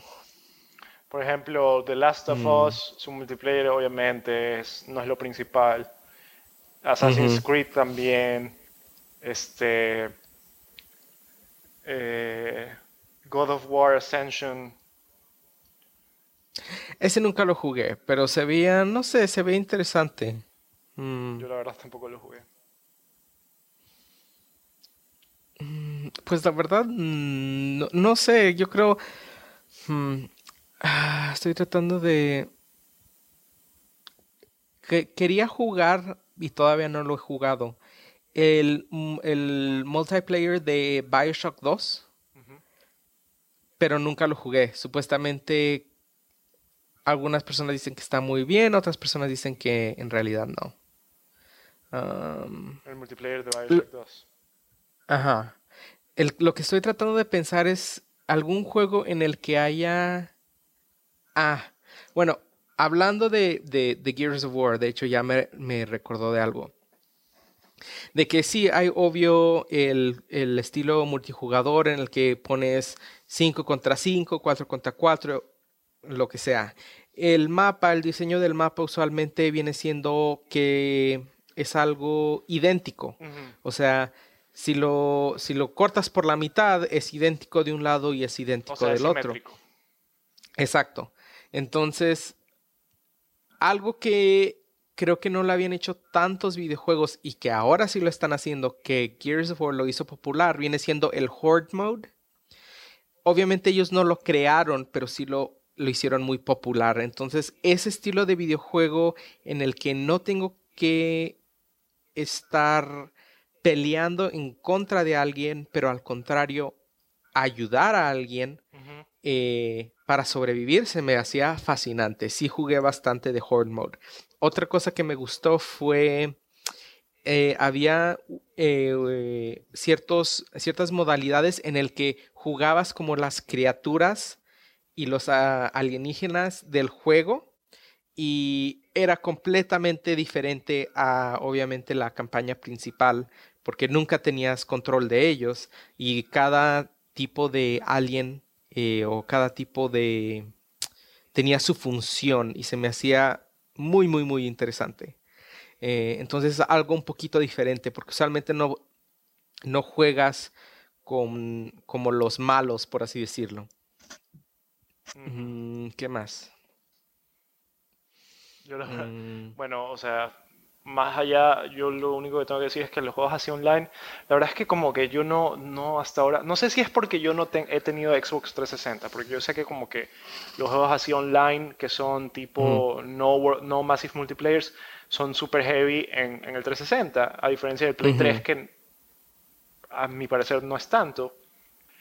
Por ejemplo, The Last of Us, su multiplayer obviamente no es lo principal. Assassin's Creed también. Este. Eh, God of War Ascension. Ese nunca lo jugué, pero se veía, no sé, se ve interesante. Mm. Yo la verdad tampoco lo jugué. Mm, pues la verdad, mm, no, sé, yo creo... Ah, estoy tratando de... Que, quería jugar y todavía no lo he jugado. El, el multiplayer de Bioshock 2. Pero nunca lo jugué. Supuestamente algunas personas dicen que está muy bien, otras personas dicen que en realidad no. el multiplayer de Bioshock 2. Ajá. lo que estoy tratando de pensar es algún juego en el que haya... Ah, bueno, hablando de, de, Gears of War, de hecho ya me, recordó de algo. De que sí, hay obvio el, el, estilo multijugador en el que pones 5 contra 5, 4 contra 4, lo que sea. El mapa, el diseño del mapa usualmente viene siendo que es algo idéntico. O sea, si lo, si lo cortas por la mitad, es idéntico de un lado y es idéntico del otro. Exacto. Entonces, algo que creo que no lo habían hecho tantos videojuegos y que ahora sí lo están haciendo, que Gears of War lo hizo popular, viene siendo el Horde Mode. Obviamente ellos no lo crearon, pero sí lo, lo hicieron muy popular. Entonces, ese estilo de videojuego en el que no tengo que estar peleando en contra de alguien, pero al contrario, ayudar a alguien eh, para sobrevivir se me hacía fascinante. Sí jugué bastante de Horde Mode. Otra cosa que me gustó fue... Eh, había eh, ciertos, ciertas modalidades en el que jugabas como las criaturas y los ah, alienígenas del juego y era completamente diferente a obviamente la campaña principal porque nunca tenías control de ellos y cada tipo de alien eh, o cada tipo de... tenía su función y se me hacía muy, muy, muy interesante. Eh, entonces algo un poquito diferente porque usualmente no, no juegas con, como los malos, por así decirlo. Mm, ¿Qué más? Mm. Bueno, o sea, más allá, yo lo único que tengo que decir es que los juegos así online, la verdad es que como que yo no, no hasta ahora, no sé si es porque yo no he tenido Xbox 360, porque yo sé que como que los juegos así online que son tipo no, no Massive Multiplayers son super heavy en, en, el 360, a diferencia del Play 3 que a mi parecer no es tanto.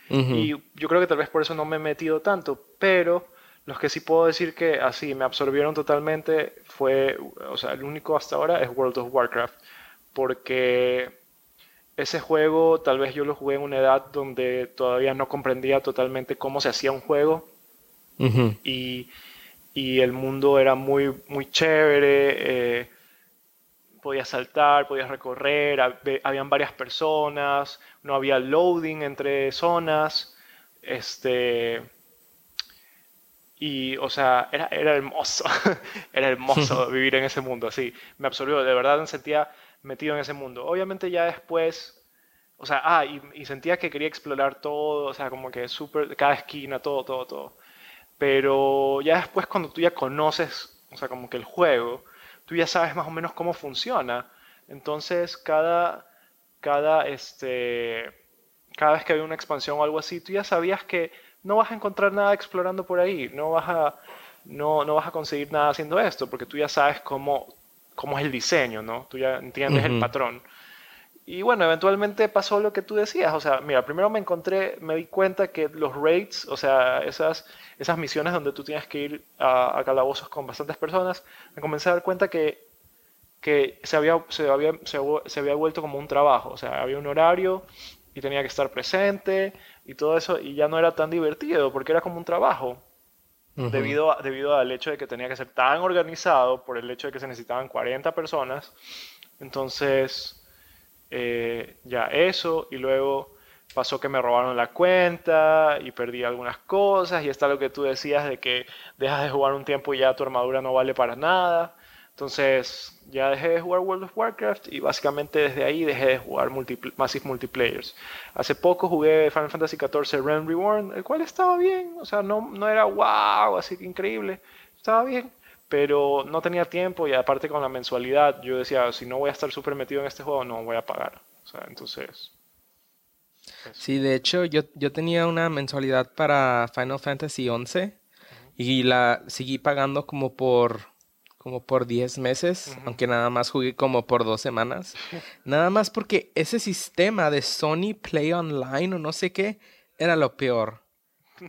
Y yo creo que tal vez por eso no me he metido tanto, pero los que sí puedo decir que así me absorbieron totalmente fue, o sea, el único hasta ahora es World of Warcraft, porque ese juego tal vez yo lo jugué en una edad donde todavía no comprendía totalmente cómo se hacía un juego. Y, y, el mundo era muy, muy chévere, eh, podías saltar, podías recorrer, habían varias personas, no había loading entre zonas, este y, o sea, era, era hermoso, era hermoso vivir en ese mundo, así. Me absorbió, de verdad me sentía metido en ese mundo. Obviamente ya después, o sea, ah, y, sentía que quería explorar todo, o sea, como que súper, cada esquina, todo, todo, todo. Pero ya después cuando tú ya conoces, o sea, como que el juego, tú ya sabes más o menos cómo funciona. Entonces, cada, cada, este, cada vez que había una expansión o algo así, tú ya sabías que no vas a encontrar nada explorando por ahí, no vas a, no, no vas a conseguir nada haciendo esto, porque tú ya sabes cómo, cómo es el diseño, ¿no? Tú ya entiendes el patrón. Y bueno, eventualmente pasó lo que tú decías. O sea, mira, primero me encontré, me di cuenta que los raids, o sea, esas, esas misiones donde tú tienes que ir a, calabozos con bastantes personas, me comencé a dar cuenta que, que se, había, se, había, se había vuelto como un trabajo. O sea, había un horario y tenía que estar presente y todo eso, y ya no era tan divertido porque era como un trabajo. debido, debido al hecho de que tenía que ser tan organizado, por el hecho de que se necesitaban 40 personas. Entonces, eh, ya eso, y luego pasó que me robaron la cuenta y perdí algunas cosas y está lo que tú decías de que dejas de jugar un tiempo y ya tu armadura no vale para nada. Entonces ya dejé de jugar World of Warcraft y básicamente desde ahí dejé de jugar Massive Multiplayers. Hace poco jugué Final Fantasy XIV Realm Reborn, el cual estaba bien, o sea, no, no era wow, así que increíble, estaba bien, pero no tenía tiempo y aparte con la mensualidad yo decía, si no voy a estar súper metido en este juego, no voy a pagar. O sea, entonces... Sí, de hecho yo, yo tenía una mensualidad para Final Fantasy XI y la seguí pagando como por como por 10 meses, aunque nada más jugué como por dos semanas. nada más porque ese sistema de Sony Play Online o no sé qué era lo peor.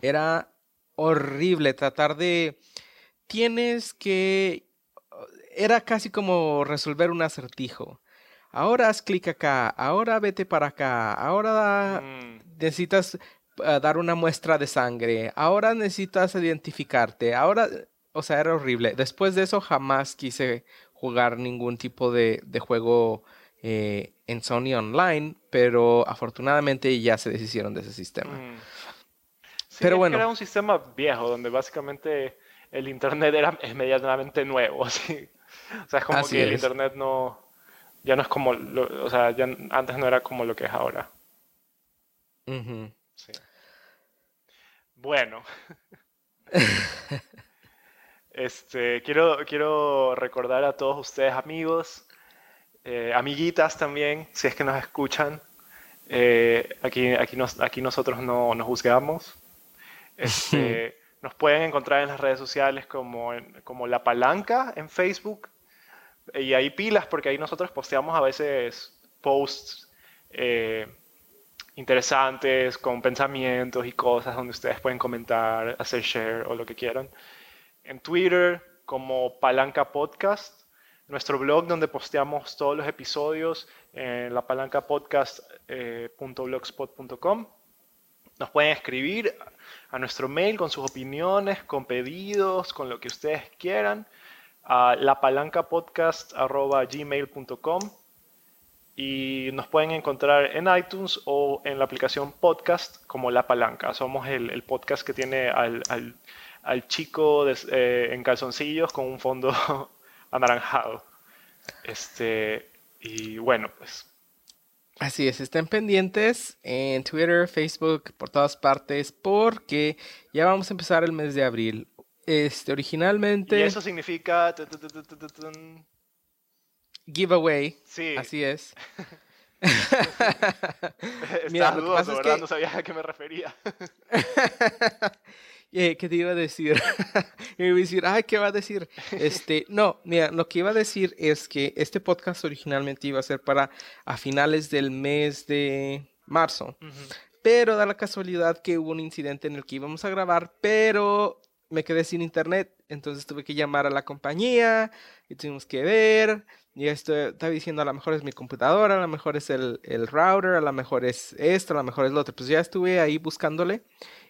Era horrible tratar de... Tienes que... Era casi como resolver un acertijo. Ahora haz clic acá, ahora vete para acá, ahora mm. necesitas ah, dar una muestra de sangre, ahora necesitas identificarte, ahora o sea, era horrible. Después de eso jamás quise jugar ningún tipo de, juego eh, en Sony Online, pero afortunadamente ya se deshicieron de ese sistema. Mm. pero bueno. Era un sistema viejo donde básicamente el Internet era es medianamente nuevo. O sea, es como que el Internet no. Ya no es como. o sea, ya antes no era como lo que es ahora. sí. Bueno. Este, quiero, quiero recordar a todos ustedes, amigos, eh, amiguitas también, si es que nos escuchan. Eh, aquí, aquí, aquí nosotros no nos juzgamos. Este, nos pueden encontrar en las redes sociales como, como La Palanca en Facebook. Y ahí pilas, porque ahí nosotros posteamos a veces posts eh, interesantes con pensamientos y cosas donde ustedes pueden comentar, hacer share o lo que quieran en Twitter como Palanca Podcast, nuestro blog donde posteamos todos los episodios en la lapalancapodcast.blogspot.com. Nos pueden escribir a nuestro mail con sus opiniones, con pedidos, con lo que ustedes quieran, a lapalancapodcast.gmail.com y nos pueden encontrar en iTunes o en la aplicación podcast como La Palanca. Somos el, podcast que tiene al chico eh, en calzoncillos con un fondo anaranjado. Este, y bueno, pues. Así es, estén pendientes en Twitter, Facebook, por todas partes, porque ya vamos a empezar el mes de abril. Este, originalmente. Y eso significa. Giveaway. Sí. Así es. Mira, dudoso, ¿verdad? No sabía a qué me refería. Eh, ¿Qué te iba a decir? iba a decir, ay, ¿qué va a decir? Este, no, mira, lo que iba a decir es que este podcast originalmente iba a ser para a finales del mes de marzo. Pero da la casualidad que hubo un incidente en el que íbamos a grabar, pero me quedé sin internet, entonces tuve que llamar a la compañía y tuvimos que ver. Y esto estaba diciendo, a lo mejor es mi computadora, a lo mejor es el, el router, a lo mejor es esto, a lo mejor es lo otro. Pues ya estuve ahí buscándole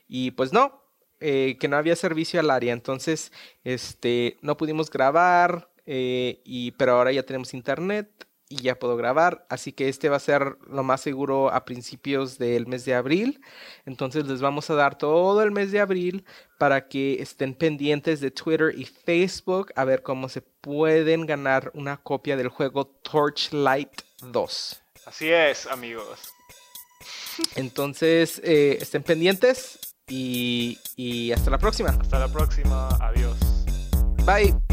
y pues no, eh, que no había servicio al área, entonces este, no pudimos grabar, eh, y, pero ahora ya tenemos internet y ya puedo grabar, así que este va a ser lo más seguro a principios del mes de abril, entonces les vamos a dar todo el mes de abril para que estén pendientes de Twitter y Facebook a ver cómo se pueden ganar una copia del juego Torchlight 2. Así es, amigos. Entonces, eh, estén pendientes y, y hasta la próxima. Hasta la próxima. Adiós. Bye.